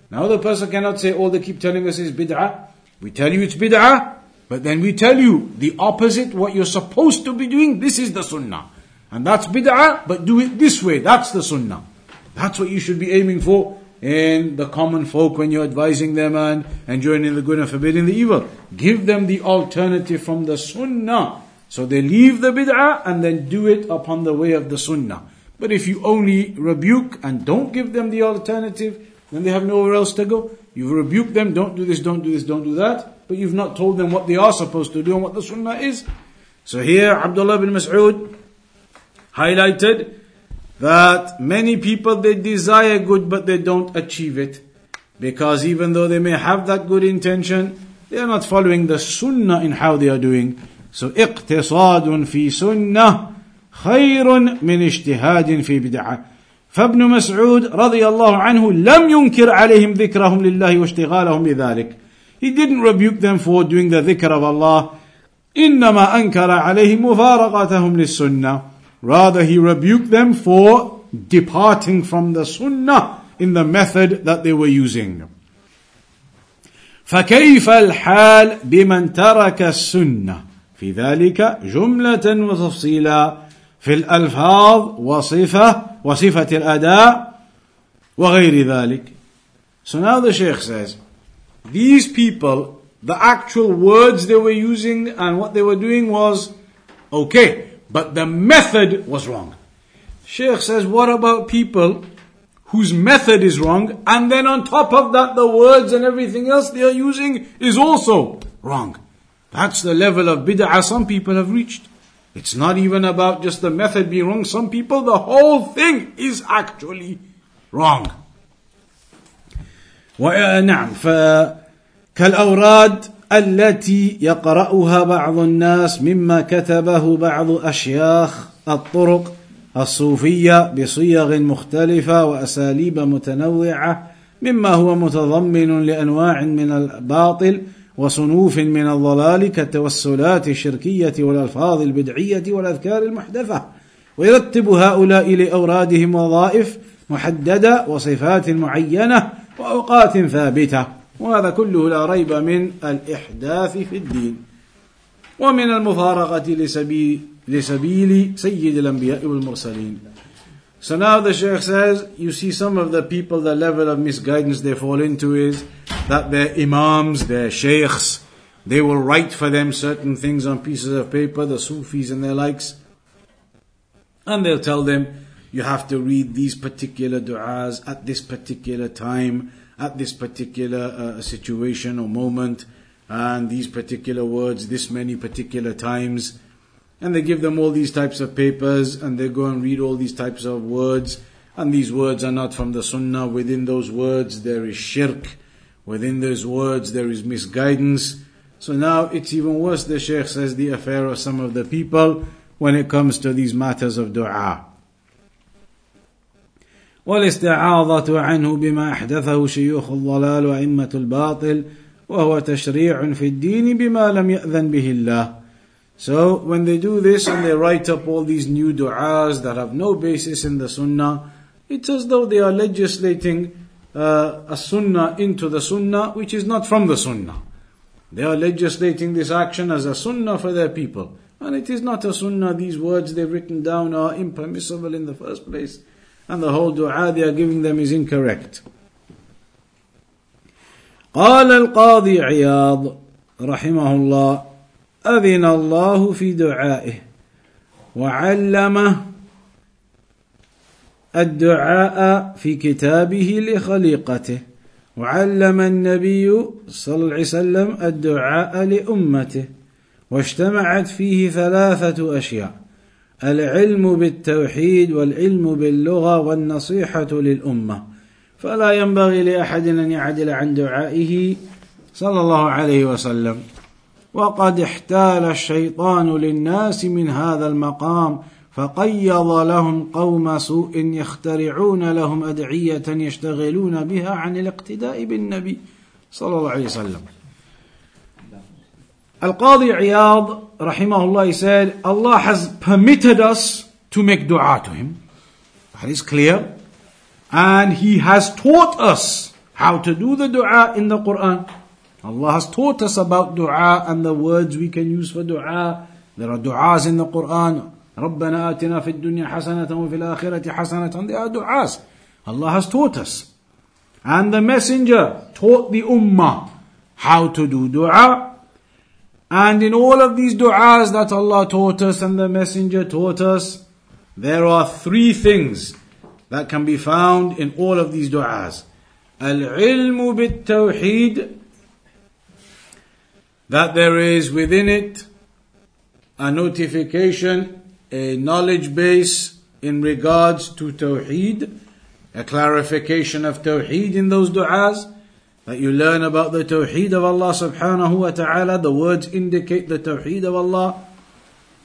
A: Now the person cannot say, all they keep telling us is bid'ah. We tell you it's bid'ah, but then we tell you the opposite, what you're supposed to be doing, this is the sunnah. And that's bid'ah, but do it this way, that's the sunnah. That's what you should be aiming for in the common folk when you're advising them and enjoining the good and forbidding the evil. Give them the alternative from the sunnah. So they leave the bid'ah and then do it upon the way of the sunnah. But if you only rebuke and don't give them the alternative, then they have nowhere else to go. You've rebuked them, don't do this, don't do this, don't do that, but you've not told them what they are supposed to do and what the sunnah is. So here Abdullah bin Mas'ud highlighted that many people they desire good but they don't achieve it because even though they may have that good intention they are not following the sunnah in how they are doing so اقتصاد في سنة خير من اجتهاد في بدعة فابن مسعود رضي الله عنه لم ينكر عليهم ذكرهم لله واشتغالهم بذلك he didn't rebuke them for doing the dhikr of Allah إنما أنكر عليهم مفارقتهم للسنة Rather, he rebuked them for departing from the sunnah in the method that they were using. فكيف الحال بمن ترك السنة في ذلك جملة وتفصيلا في الألفاظ وصفة وصفة الأداء وغير ذلك. So now the Sheikh says, these people, the actual words they were using and what they were doing was okay. But the method was wrong. Sheikh says, what about people whose method is wrong, and then on top of that, the words and everything else they are using is also wrong. That's the level of bid'ah some people have reached. It's not even about just the method being wrong. Some people, the whole thing is actually wrong. نعم فكالأوراد التي يقرأها بعض الناس مما كتبه بعض أشياخ الطرق الصوفية بصيغ مختلفة وأساليب متنوعة مما هو متضمن لأنواع من الباطل وصنوف من الضلال كالتوسلات الشركية والألفاظ البدعية والأذكار المحدثة. ويرتب هؤلاء لأورادهم وظائف محددة وصفات معينة وأوقات ثابتة وهذا كله لا ريب من الإحداث في الدين ومن المفارقة لسبيل, لسبيل سيد الأنبياء والمرسلين So now the Shaykh says, you see some of the people, the level of misguidance they fall into is that their imams, their sheikhs, they will write for them certain things on pieces of paper, the Sufis and their likes. And they'll tell them, you have to read these particular du'as at this particular time at this particular uh, situation or moment and these particular words this many particular times. And they give them all these types of papers and they go and read all these types of words. And these words are not from the sunnah. Within those words there is shirk. Within those words there is misguidance. So now it's even worse the sheikh says the affair of some of the people when it comes to these matters of dua والاستعاضة عنه بما أحدثه شيوخ الضلال وأئمة الباطل وهو تشريع في الدين بما لم يأذن به الله So when they do this and they write up all these new du'as that have no basis in the sunnah, it's as though they are legislating uh, a sunnah into the sunnah which is not from the sunnah. They are legislating this action as a sunnah for their people. And it is not a sunnah, these words they've written down are impermissible in the first place And the whole dua they are giving them is incorrect. قال القاضي عياض رحمه الله أذن الله في دعائه وعلمه الدعاء في كتابه لخليقته وعلم النبي صلى الله عليه وسلم الدعاء لأمته واجتمعت فيه ثلاثة أشياء العلم بالتوحيد والعلم باللغة والنصيحة للأمة. فلا ينبغي لأحد أن يعدل عن دعائه صلى الله عليه وسلم. وقد احتال الشيطان للناس من هذا المقام فقيض لهم قوم سوء يخترعون لهم أدعية يشتغلون بها عن الاقتداء بالنبي صلى الله عليه وسلم. Al-Qadi Iyad, rahimahullah, he said, Allah has permitted us to make dua to Him. That is clear. And He has taught us how to do the dua in the Quran. Allah has taught us about dua and the words we can use for dua. There are du'as in the Quran. ربنا آتنا في الدنيا حسنة وفي الآخرة حسنة. They are du'as. Allah has taught us. And the messenger taught the ummah how to do dua and in all of these du'as that Allah taught us and the Messenger taught us, there are three things that can be found in all of these du'as. Al-ilmu bit-tawheed, that there is within it a notification, a knowledge base in regards to tawheed, a clarification of tawheed in those du'as that you learn about the Tawheed of Allah subhanahu wa ta'ala. The words indicate the Tawheed of Allah.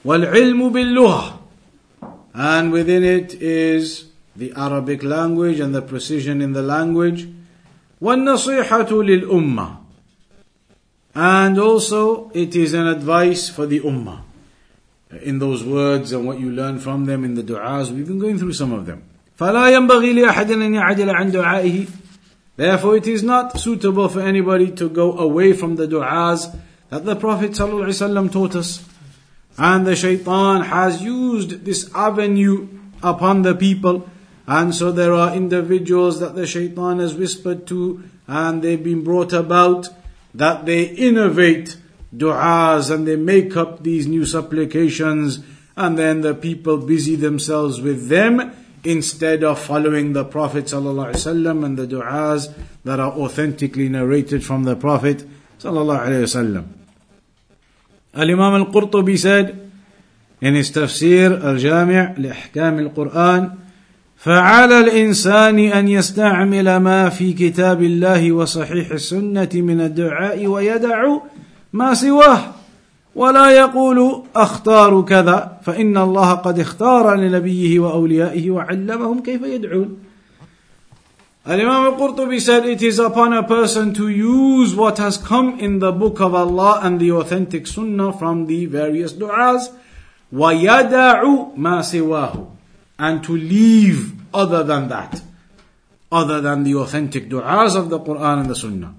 A: وَالْعِلْمُ بِاللُّغَةِ And within it is the Arabic language and the precision in the language. وَالنَّصِيحَةُ لِلْأُمَّةِ And also it is an advice for the Ummah. In those words and what you learn from them in the du'as, we've been going through some of them. فَلَا يَنبغي لِأَحَدٍ أَن يَعْجَلَ عَنْ دُعَائِهِ Therefore, it is not suitable for anybody to go away from the du'as that the Prophet ﷺ taught us. And the shaitan has used this avenue upon the people. And so there are individuals that the shaitan has whispered to and they've been brought about that they innovate du'as and they make up these new supplications and then the people busy themselves with them instead of following the Prophet ﷺ and the du'as that are authentically narrated from the Prophet ﷺ. Al-Imam al-Qurtubi said in his tafsir al-Jami' لإحكام القرآن فعلى الإنسان أن يستعمل ما في كتاب الله وصحيح السنة من الدعاء ويدع ما سواه ولا يقول اختار كذا فإن الله قد اختار لنبيه وأوليائه وعلمهم كيف يدعون Al-Imam al-Qurtubi said it is upon a person to use what has come in the book of Allah and the authentic sunnah from the various du'as وَيَدَعُ مَا سِوَاهُ and to leave other than that other than the authentic du'as of the Quran and the sunnah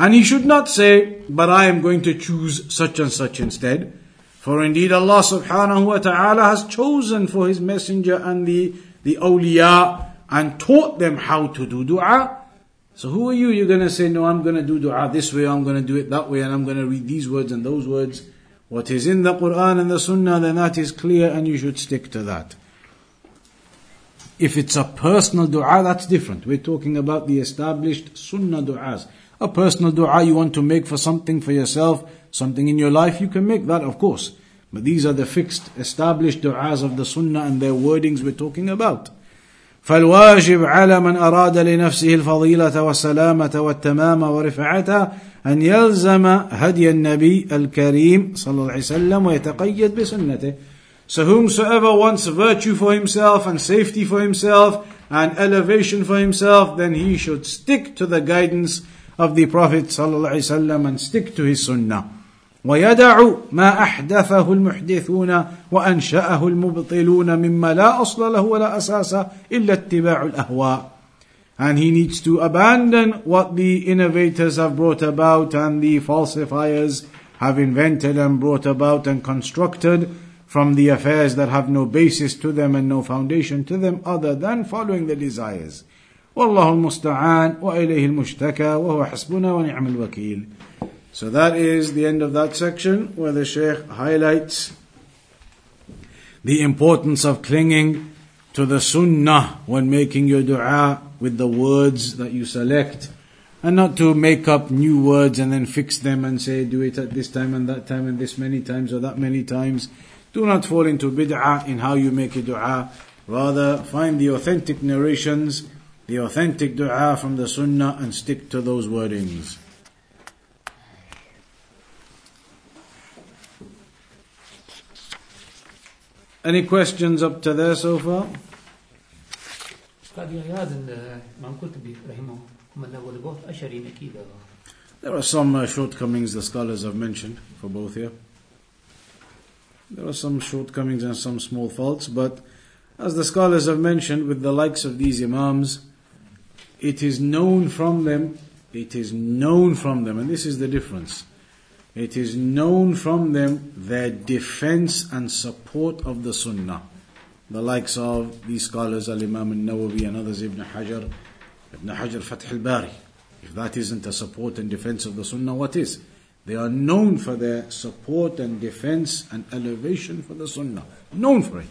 A: And he should not say, but I am going to choose such and such instead. For indeed Allah subhanahu wa ta'ala has chosen for his messenger and the, the awliya and taught them how to do dua. So who are you? You're going to say, no, I'm going to do dua this way, I'm going to do it that way, and I'm going to read these words and those words. What is in the Quran and the Sunnah, then that is clear and you should stick to that. If it's a personal dua, that's different. We're talking about the established Sunnah du'as A personal dua you want to make for something for yourself, something in your life, you can make that, of course. But these are the fixed, established du'as of the sunnah and their wordings we're talking about. فالواجب على من أراد لنفسه الفضيلة والسلامة والتمام ورفعتها أن يلزم هدي النبي الكريم صلى الله عليه وسلم ويتقيد بسنته. So whomsoever wants virtue for himself and safety for himself and elevation for himself, then he should stick to the guidance of the Prophet ﷺ and stick to his sunnah. ويدع ما أحدثه المحدثون وأنشأه المبطلون مما لا أصل له ولا أساس إلا اتباع الأهواء. And he needs to abandon what the innovators have brought about and the falsifiers have invented and brought about and constructed from the affairs that have no basis to them and no foundation to them other than following the desires. والله المستعان وإليه المشتكى وهو حسبنا ونعم الوكيل. So that is the end of that section where the Shaykh highlights the importance of clinging to the sunnah when making your dua with the words that you select and not to make up new words and then fix them and say do it at this time and that time and this many times or that many times. Do not fall into bid'ah in how you make a dua. Rather find the authentic narrations the authentic dua from the sunnah and stick to those wordings. Any questions up to there so far? There are some uh, shortcomings the scholars have mentioned for both here. There are some shortcomings and some small faults, but as the scholars have mentioned, with the likes of these Imams, it is known from them, it is known from them, and this is the difference. It is known from them their defense and support of the Sunnah. The likes of these scholars, Al Imam al Nawawi and others, Ibn Hajar, Ibn Hajar Fath al Bari. If that isn't a support and defense of the Sunnah, what is? They are known for their support and defense and elevation for the Sunnah. Known for it.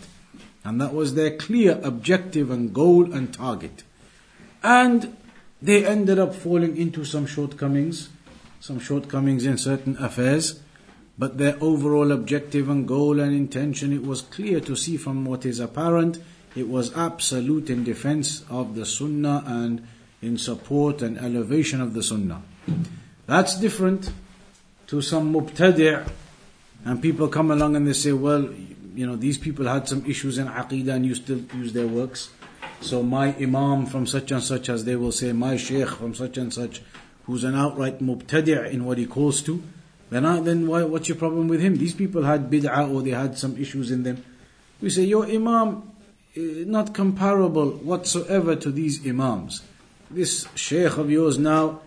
A: And that was their clear objective and goal and target. And they ended up falling into some shortcomings, some shortcomings in certain affairs, but their overall objective and goal and intention, it was clear to see from what is apparent, it was absolute in defense of the Sunnah and in support and elevation of the Sunnah. That's different to some mubtadi' and people come along and they say, well, you know, these people had some issues in aqidah and you still use their works. So my imam from such and such, as they will say, my sheikh from such and such, who's an outright mubtadi' in what he calls to, then, I, then why, what's your problem with him? These people had bid'ah or they had some issues in them. We say, your imam, eh, not comparable whatsoever to these imams. This sheikh of yours now,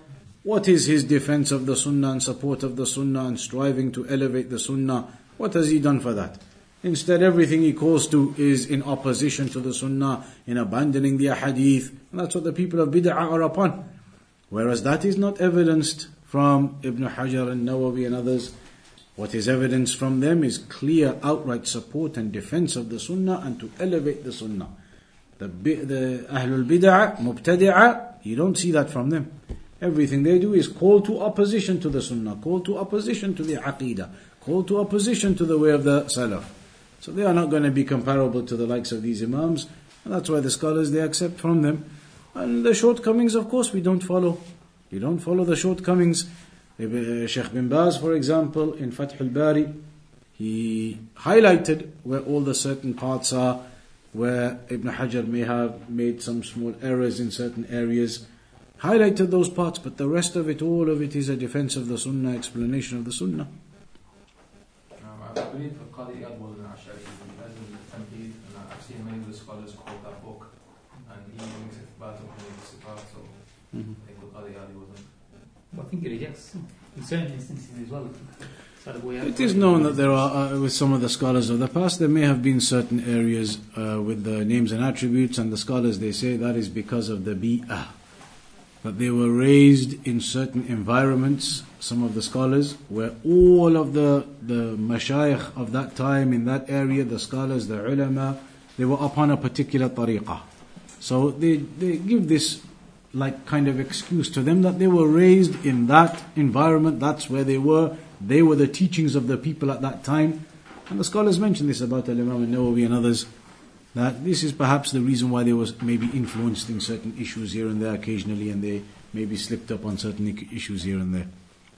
A: what is his defense of the sunnah and support of the sunnah and striving to elevate the sunnah? What has he done for that? Instead, everything he calls to is in opposition to the Sunnah, in abandoning the Hadith. And that's what the people of Bid'ah are upon. Whereas that is not evidenced from Ibn Hajar and Nawawi and others. What is evidenced from them is clear, outright support and defense of the Sunnah and to elevate the Sunnah. The, the Ahlul Bid'ah, Mubtadi'ah, you don't see that from them. Everything they do is call to opposition to the Sunnah, call to opposition to the Aqidah, call to opposition to the way of the Salaf. So they are not going to be comparable to the likes of these Imams. And that's why the scholars, they accept from them. And the shortcomings, of course, we don't follow. We don't follow the shortcomings. Uh, Sheikh bin Baz, for example, in Fath al-Bari, he highlighted where all the certain parts are, where Ibn Hajar may have made some small errors in certain areas, highlighted those parts, but the rest of it, all of it is a defense of the Sunnah, explanation of the Sunnah.
B: Um, I believe Qadi Iyad was an Ash'ari, as in the Tamheed, and I've seen many of the scholars quote that book, and he makes it about of Sifat, so mm-hmm. I think the Qadi Iyad wasn't.
C: I think he rejects in certain instances as well.
A: It is known that there are, uh, with some of the scholars of the past, there may have been certain areas uh, with the names and attributes, and the scholars they say that is because of the bi'ah. That they were raised in certain environments some of the scholars, where all of the, the mashayikh of that time in that area, the scholars, the ulama, they were upon a particular tariqah. So they, they give this like kind of excuse to them that they were raised in that environment, that's where they were, they were the teachings of the people at that time. And the scholars mention this about Al Imam Nawawi and others, that this is perhaps the reason why they was maybe influenced in certain issues here and there occasionally and they maybe slipped up on certain issues here and there.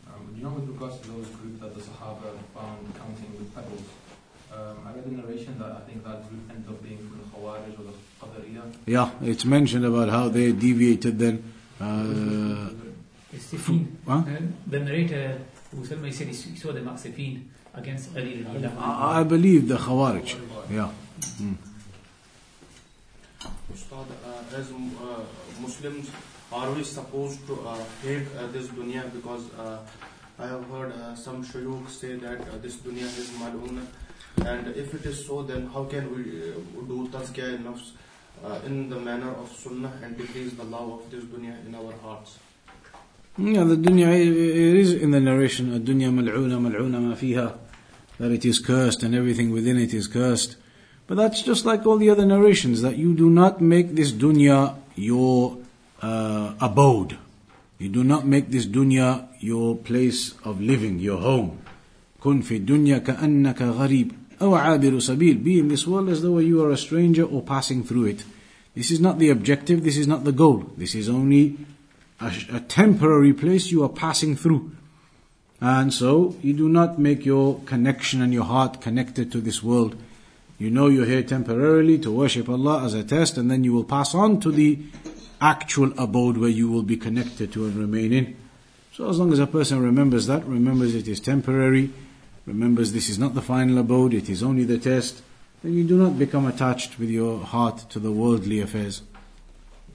B: Um, you know, with regards to those that the Sahaba found counting with pebbles, um, I read the narration that I think that group ended up being from the Khawarij or the Qadariyah.
A: Yeah, it's mentioned about how they deviated then. Uh,
C: huh? The narrator, Usalma, said he saw them at Sifin against Ali. I
A: believe the Khawarij. Yeah. Mm.
D: Ustad, uh, as uh, Muslims, are we supposed to uh, hate uh, this dunya because uh, I have heard uh, some shayukh say that uh, this dunya is mal'un and if it is so then how can we uh, do tazkiyah nafs uh, in the manner of sunnah and decrease the love of this dunya in our hearts
A: yeah the dunya it is in the narration dunya mal'una mal'una ma fiha that it is cursed and everything within it is cursed but that's just like all the other narrations that you do not make this dunya your uh, abode you do not make this dunya your place of living, your home. كن في الدنيا كأنك غريب أو عابر سبيل. Be in this world as though you are a stranger or passing through it. This is not the objective, this is not the goal. This is only a, a temporary place you are passing through. And so you do not make your connection and your heart connected to this world. You know you're here temporarily to worship Allah as a test, and then you will pass on to the actual abode where you will be connected to and remain in. So as long as a person remembers that, remembers it is temporary, remembers this is not the final abode, it is only the test, then you do not become attached with your heart to the worldly affairs.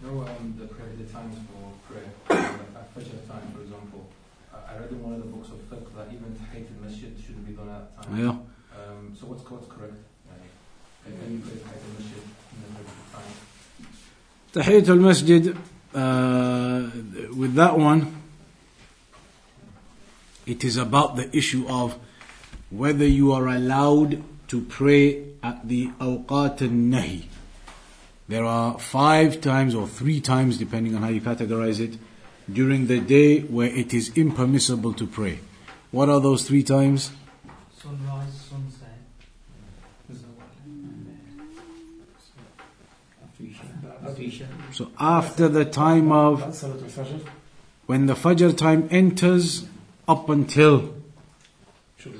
B: You know um, the, prayer, the times for prayer, at Fajr time, for example, I read in one of the books of fiqh that even Tahiyat al-Masjid shouldn't be done at that time.
A: Yeah.
B: Um, so what's, what's correct? Can you pray Tahiyat al-Masjid in the time?
A: Tahiyat al-Masjid, uh, with that one, it is about the issue of whether you are allowed to pray at the awqat al-nahi. There are five times or three times, depending on how you categorize it, during the day where it is impermissible to pray. What are those three times?
C: Sunrise, sunset,
A: So after the time of when the Fajr time enters up until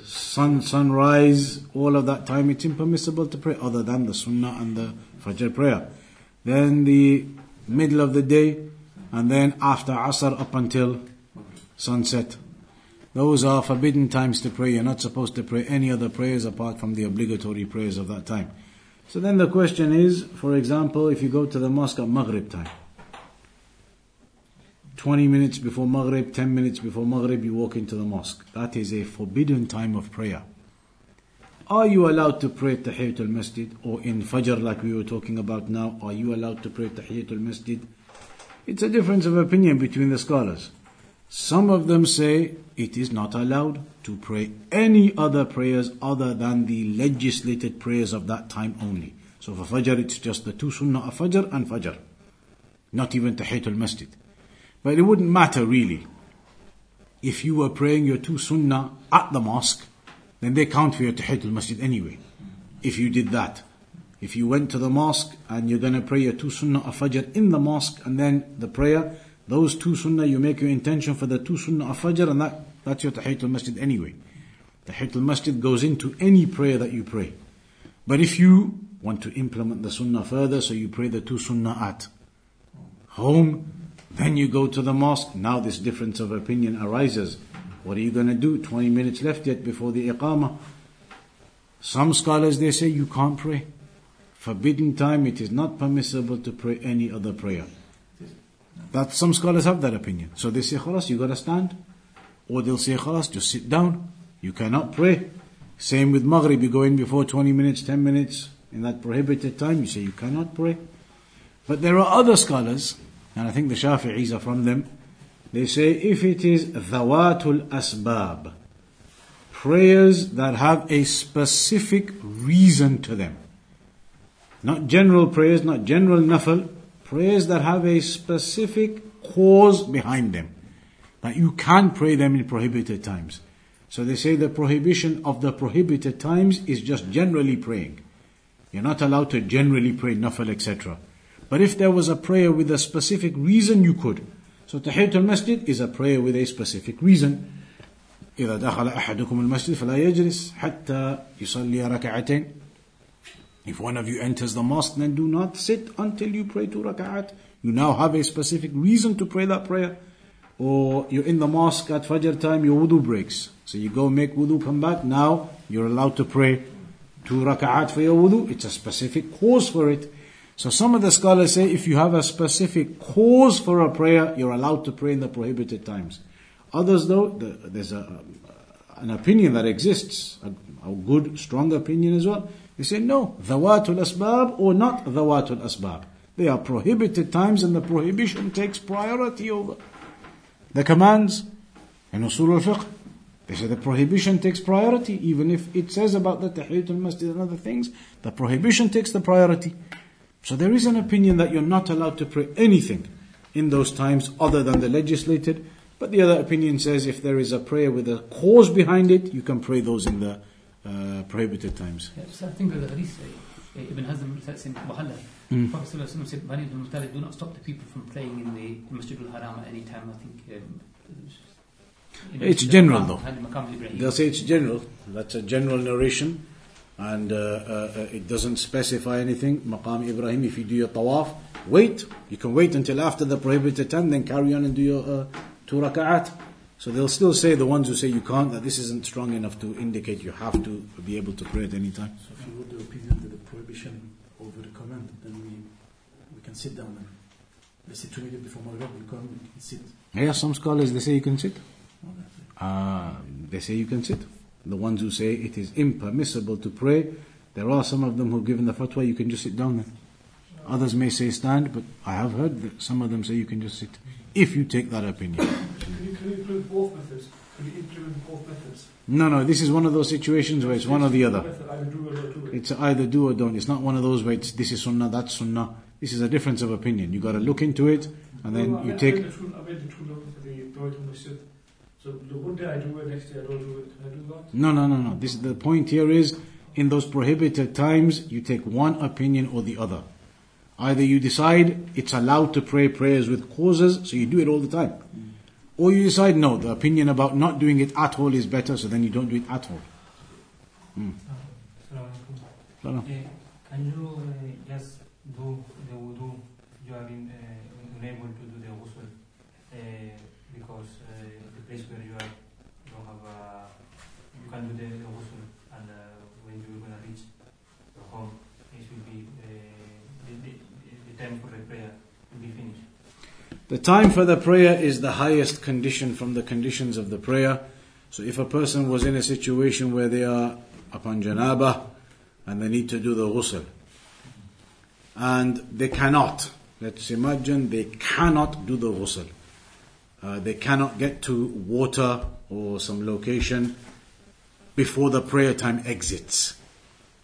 A: sun sunrise, all of that time it's impermissible to pray other than the Sunnah and the Fajr prayer. Then the middle of the day, and then after Asr up until sunset. Those are forbidden times to pray. You're not supposed to pray any other prayers apart from the obligatory prayers of that time. So then the question is, for example, if you go to the mosque at Maghrib time, 20 minutes before Maghrib, 10 minutes before Maghrib, you walk into the mosque. That is a forbidden time of prayer. Are you allowed to pray Tahiyatul Masjid or in Fajr like we were talking about now? Are you allowed to pray Tahiyatul Masjid? It's a difference of opinion between the scholars. Some of them say it is not allowed to pray any other prayers other than the legislated prayers of that time only. So for Fajr, it's just the two Sunnah of Fajr and Fajr. Not even Tahiyatul Masjid. But it wouldn't matter really. If you were praying your two Sunnah at the mosque, then they count for your Tahiyatul Masjid anyway. If you did that. If you went to the mosque and you're going to pray your two sunnah of fajr in the mosque and then the prayer, those two sunnah, you make your intention for the two sunnah of fajr and that, that's your tahiyatul masjid anyway. Tahiyatul masjid goes into any prayer that you pray. But if you want to implement the sunnah further, so you pray the two sunnah at home, then you go to the mosque. Now this difference of opinion arises. What are you going to do? 20 minutes left yet before the iqamah. Some scholars they say you can't pray forbidden time, it is not permissible to pray any other prayer. That some scholars have that opinion. So they say, khalas, you gotta stand. Or they'll say, khalas, just sit down. You cannot pray. Same with Maghrib, you go in before 20 minutes, 10 minutes, in that prohibited time, you say you cannot pray. But there are other scholars, and I think the Shafi'is are from them, they say if it is dhawatul asbab, prayers that have a specific reason to them, not general prayers, not general nafal, prayers that have a specific cause behind them. That you can't pray them in prohibited times. So they say the prohibition of the prohibited times is just generally praying. You're not allowed to generally pray nafal, etc. But if there was a prayer with a specific reason, you could. So Tahiyatul Masjid is a prayer with a specific reason. إذا دخل أحدكم المسجد فلا يجلس حتى يصلي ركعتين if one of you enters the mosque, then do not sit until you pray two rak'at. You now have a specific reason to pray that prayer. Or you're in the mosque at Fajr time, your wudu breaks. So you go make wudu, come back. Now you're allowed to pray two rak'at for your wudu. It's a specific cause for it. So some of the scholars say if you have a specific cause for a prayer, you're allowed to pray in the prohibited times. Others though, the, there's a, an opinion that exists, a, a good, strong opinion as well, they say no, dhawatul asbab or not dhawatul asbab. They are prohibited times and the prohibition takes priority over the commands in usul al-fiqh. They say the prohibition takes priority even if it says about the tahiyatul masjid and other things, the prohibition takes the priority. So there is an opinion that you're not allowed to pray anything in those times other than the legislated. But the other opinion says if there is a prayer with a cause behind it, you can pray those in the uh, prohibited times.
C: Yeah, so I think the hadith say, uh, Ibn Hazm says in Muhalla,
A: Mm.
C: Prophet Sallallahu Alaihi Wasallam said, Bani ibn Muttalib, do not stop the people from praying in the Masjid al-Haram at any time, I think. Um,
A: It's general, though.
C: and the Maqam Ibrahim.
A: They'll say it's general. That's a general narration. And uh, uh, it doesn't specify anything. Maqam Ibrahim, if you do your tawaf, wait. You can wait until after the prohibited time, then carry on and do your uh, two raka'at. So they'll still say, the ones who say you can't, that this isn't strong enough to indicate you have to be able to pray at any time.
E: So if you hold the opinion that the prohibition over the command, then we we can sit down and let's say two minutes before Maghrib, we come, can sit.
A: Yeah, some scholars, they say you can sit. Uh, they say you can sit. The ones who say it is impermissible to pray, there are some of them who've given the fatwa you can just sit down there. Others may say stand, but I have heard that some of them say you can just sit. If you take that opinion.
F: Can you, can you include both methods? Can you implement both methods?
A: No, no, this is one of those situations where it's one or the other.
F: Method, either do or not do it.
A: It's either do or don't. It's not one of those where it's this is sunnah, that's sunnah. This is a difference of opinion. You've got to look into it, and then you take.
F: I read the two, I read the two notes for the Tahiyatul Masjid. So the one day I do it, next day I don't do it. Can I do that?
A: No, no, no, no. This the point here is in those prohibited times you take one opinion or the other. Either you decide it's allowed to pray prayers with causes, so you do it all the time. Or you decide no, the opinion about not doing it at all is better, so then you don't do it at all. No, no.
G: Eh, Can you uh, just do the wudu you are in, uh, unable to do the ghusl uh, because uh, the place where you are you don't have uh, you can do the, the ghusl and uh, when you're gonna reach your home it will be uh, the, the, the time for the prayer will be finished.
A: The time for the prayer is the highest condition from the conditions of the prayer. So if a person was in a situation where they are upon janaba and they need to do the ghusl and they cannot, let's imagine they cannot do the ghusl. Uh, they cannot get to water or some location before the prayer time exits.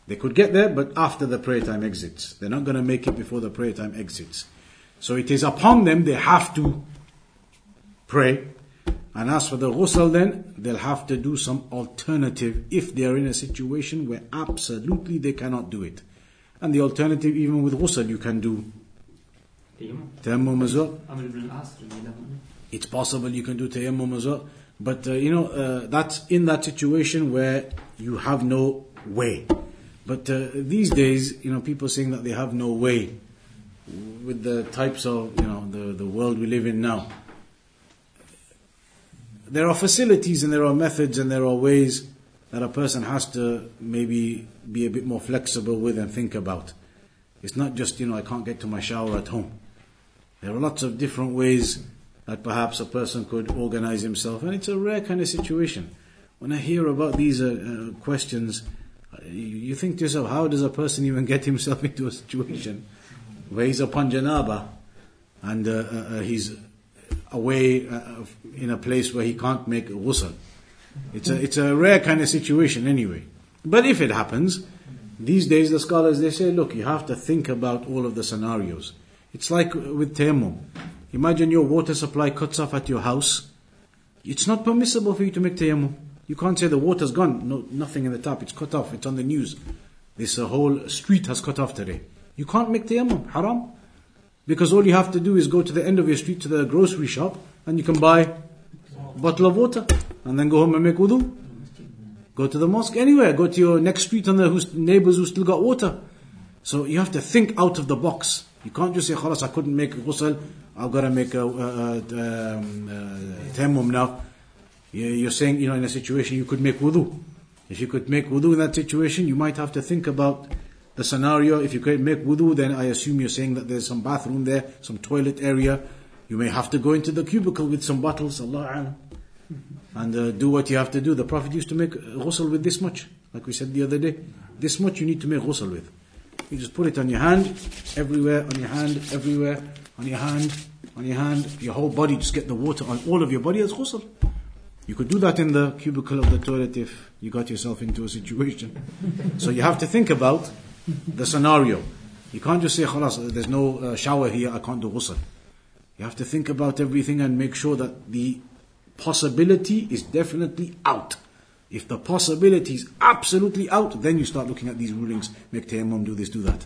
A: They could get there, but after the prayer time exits. They're not going to make it before the prayer time exits. So it is upon them, they have to pray. And as for the ghusl then, they'll have to do some alternative if they are in a situation where absolutely they cannot do it. And the alternative, even with ghusl, you can do
C: Tayammum.
A: as well. It's possible you can do tayammum as well. But, uh, you know, uh, that's in that situation where you have no way. But uh, these days, you know, people saying that they have no way with the types of, you know, the, the world we live in now. There are facilities and there are methods and there are ways that a person has to maybe be a bit more flexible with and think about. It's not just, you know, I can't get to my shower at home. There are lots of different ways that perhaps a person could organize himself, and it's a rare kind of situation. When I hear about these uh, uh, questions, uh, you, think to yourself, how does a person even get himself into a situation where he's upon janaba and uh, uh, uh, he's away in a place where he can't make ghusl? It's a, it's a rare kind of situation anyway. But if it happens, these days the scholars they say, look, you have to think about all of the scenarios. It's like with tayammum. Imagine your water supply cuts off at your house. It's not permissible for you to make tayammum. You can't say the water's gone, no, nothing in the tap, it's cut off, it's on the news. This uh, whole street has cut off today. You can't make tayammum, haram. Because all you have to do is go to the end of your street to the grocery shop and you can buy a bottle of water and then go home and make wudu. Go to the mosque, anywhere. Go to your next street and the whose neighbors who still got water. So you have to think out of the box. You can't just say, "Khalas, I couldn't make ghusl. I've got to make a, a, a um, now." You- You're saying, you know, in a situation you could make wudu. If you could make wudu in that situation, you might have to think about the scenario. If you could make wudu, then I assume you're saying that there's some bathroom there, some toilet area. You may have to go into the cubicle with some bottles. Allah and uh, do what you have to do. The Prophet used to make ghusl with this much, like we said the other day. This much you need to make ghusl with. You just put it on your hand, everywhere, on your hand, everywhere, on your hand, on your hand, your whole body, just get the water on all of your body as ghusl. You could do that in the cubicle of the toilet if you got yourself into a situation. so you have to think about the scenario. You can't just say, khalas, there's no uh, shower here, I can't do ghusl. You have to think about everything and make sure that the possibility is definitely out. If the possibility is absolutely out, then you start looking at these rulings, make tayammum, do this, do that.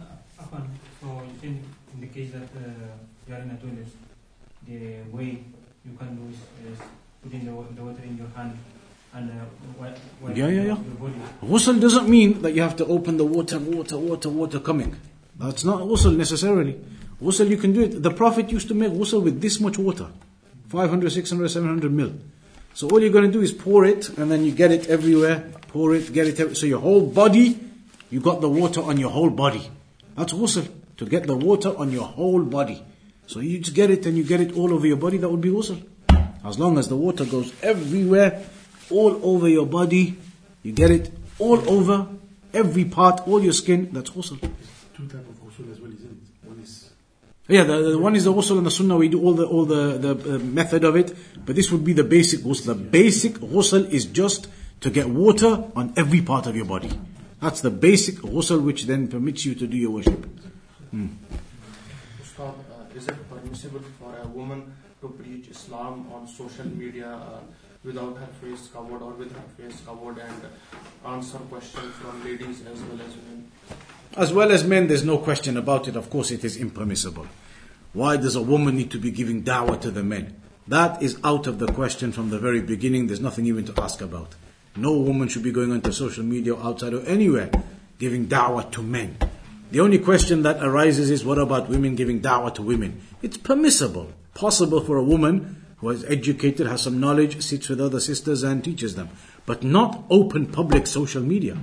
G: Uh, so you think in the case that uh, you are in a toilet, the way you can do is, is putting the, the water in your hand and uh, wipe
A: Yeah, yeah, yeah.
G: your body.
A: Ghusl doesn't mean that you have to open the water, water, water, water coming. That's not ghusl necessarily. Ghusl, you can do it. The Prophet used to make ghusl with this much water 500, 600, 700 mil. So all you're going to do is pour it, and then you get it everywhere. Pour it, get it. Every, so your whole body, you got the water on your whole body. That's ghusl. To get the water on your whole body. So you just get it and you get it all over your body, that would be ghusl. As long as the water goes everywhere, all over your body, you get it all over, every part, all your skin, that's ghusl.
E: Two type of ghusl as well, isn't it? One is
A: Yeah, the, the one is the ghusl and the sunnah, we do all the, all the, the uh, method of it, but this would be the basic ghusl. The basic ghusl is just to get water on every part of your body. That's the basic ghusl which then permits you to do your worship.
D: Ustad, uh, is it permissible for a woman to preach Islam on social media uh, without her face covered or with her face covered and answer questions from ladies as well as men?
A: As well as men, there's no question about it. Of course, it is impermissible. Why does a woman need to be giving da'wah to the men? That is out of the question from the very beginning. There's nothing even to ask about. No woman should be going onto social media or outside or anywhere giving da'wah to men. The only question that arises is what about women giving da'wah to women? It's permissible, possible for a woman who is educated, has some knowledge, sits with other sisters and teaches them, but not open public social media.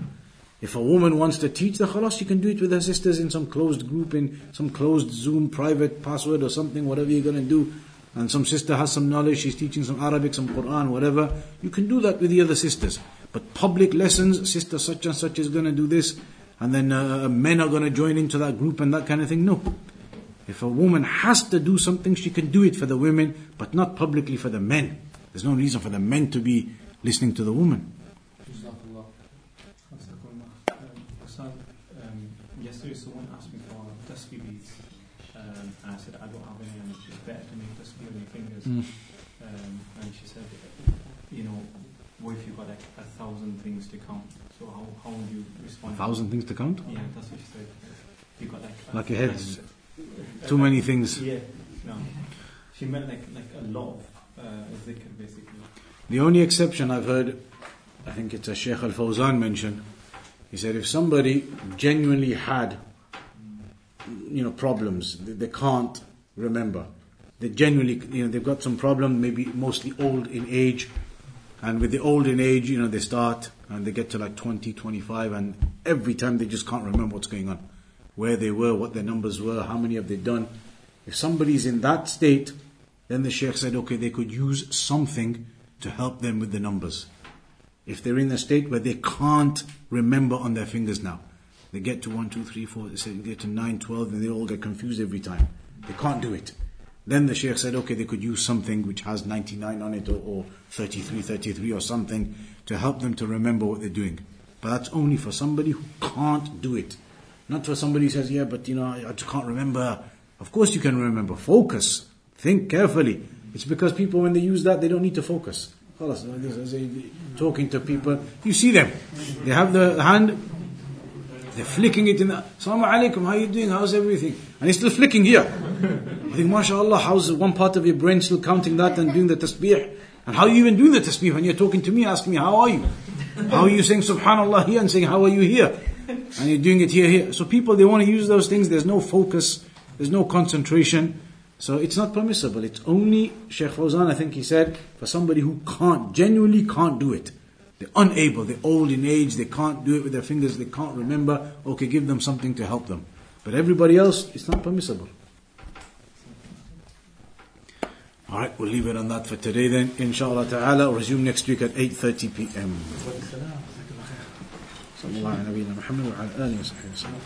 A: If a woman wants to teach the khalas, she can do it with her sisters in some closed group, in some closed Zoom private password or something, whatever you're going to do. And some sister has some knowledge, she's teaching some Arabic, some Quran, whatever. You can do that with the other sisters. But public lessons, sister such and such is going to do this, and then uh, men are going to join into that group and that kind of thing. No. If a woman has to do something, she can do it for the women, but not publicly for the men. There's no reason for the men to be listening to the woman.
D: Jazakallah.
H: Hassan, um, yesterday someone asked me for tasbih beads, um, and I said I don't have any, and it's better to make tasbih on your fingers.
A: Mm.
H: Um, and she said, you know, what if you got like a thousand things to count? So how, how would you respond?
A: A thousand things to count?
H: Yeah, that's what she said. You got like a
A: Like
H: thousand-
A: too many things.
H: Yeah, no. She meant like like a lot of uh, zikr basically.
A: The only exception I've heard, I think it's a Sheikh Al Fawzan mentioned, he said if somebody genuinely had, you know, problems, they, they can't remember. They genuinely, you know, they've got some problem, maybe mostly old in age, and with the old in age, you know, they start and they get to like 20, 25, and every time they just can't remember what's going on. Where they were, what their numbers were, how many have they done. If somebody's in that state, then the Sheikh said, okay, they could use something to help them with the numbers. If they're in a state where they can't remember on their fingers now, they get to 1, 2, 3, 4, they they get to 9, 12, and they all get confused every time. They can't do it. Then the Sheikh said, okay, they could use something which has 99 on it or, or 33, 33 or something to help them to remember what they're doing. But that's only for somebody who can't do it. Not for somebody who says, yeah, but you know, I just can't remember. Of course you can remember. Focus. Think carefully. It's because people, when they use that, they don't need to focus. Talking to people, you see them. They have the hand, they're flicking it in the, Assalamu alaikum, how are you doing? How's everything? And he's still flicking here. I think, mashallah, how's one part of your brain still counting that and doing the tasbih? And how are you even doing the tasbih when you're talking to me, asking me, how are you? How are you saying subhanallah here and saying, how are you here? And you're doing it here, here. So people, they want to use those things, there's no focus, there's no concentration. So it's not permissible. It's only, Sheikh Fawzan, I think he said, for somebody who can't, genuinely can't do it. They're unable, they're old in age, they can't do it with their fingers, they can't remember. Okay, give them something to help them. But everybody else, it's not permissible. Alright, we'll leave it on that for today then. Inshallah ta'ala, we'll resume next week at 8.30 p.m. صلى الله على نبينا محمد وعلى آله وصحبه وسلم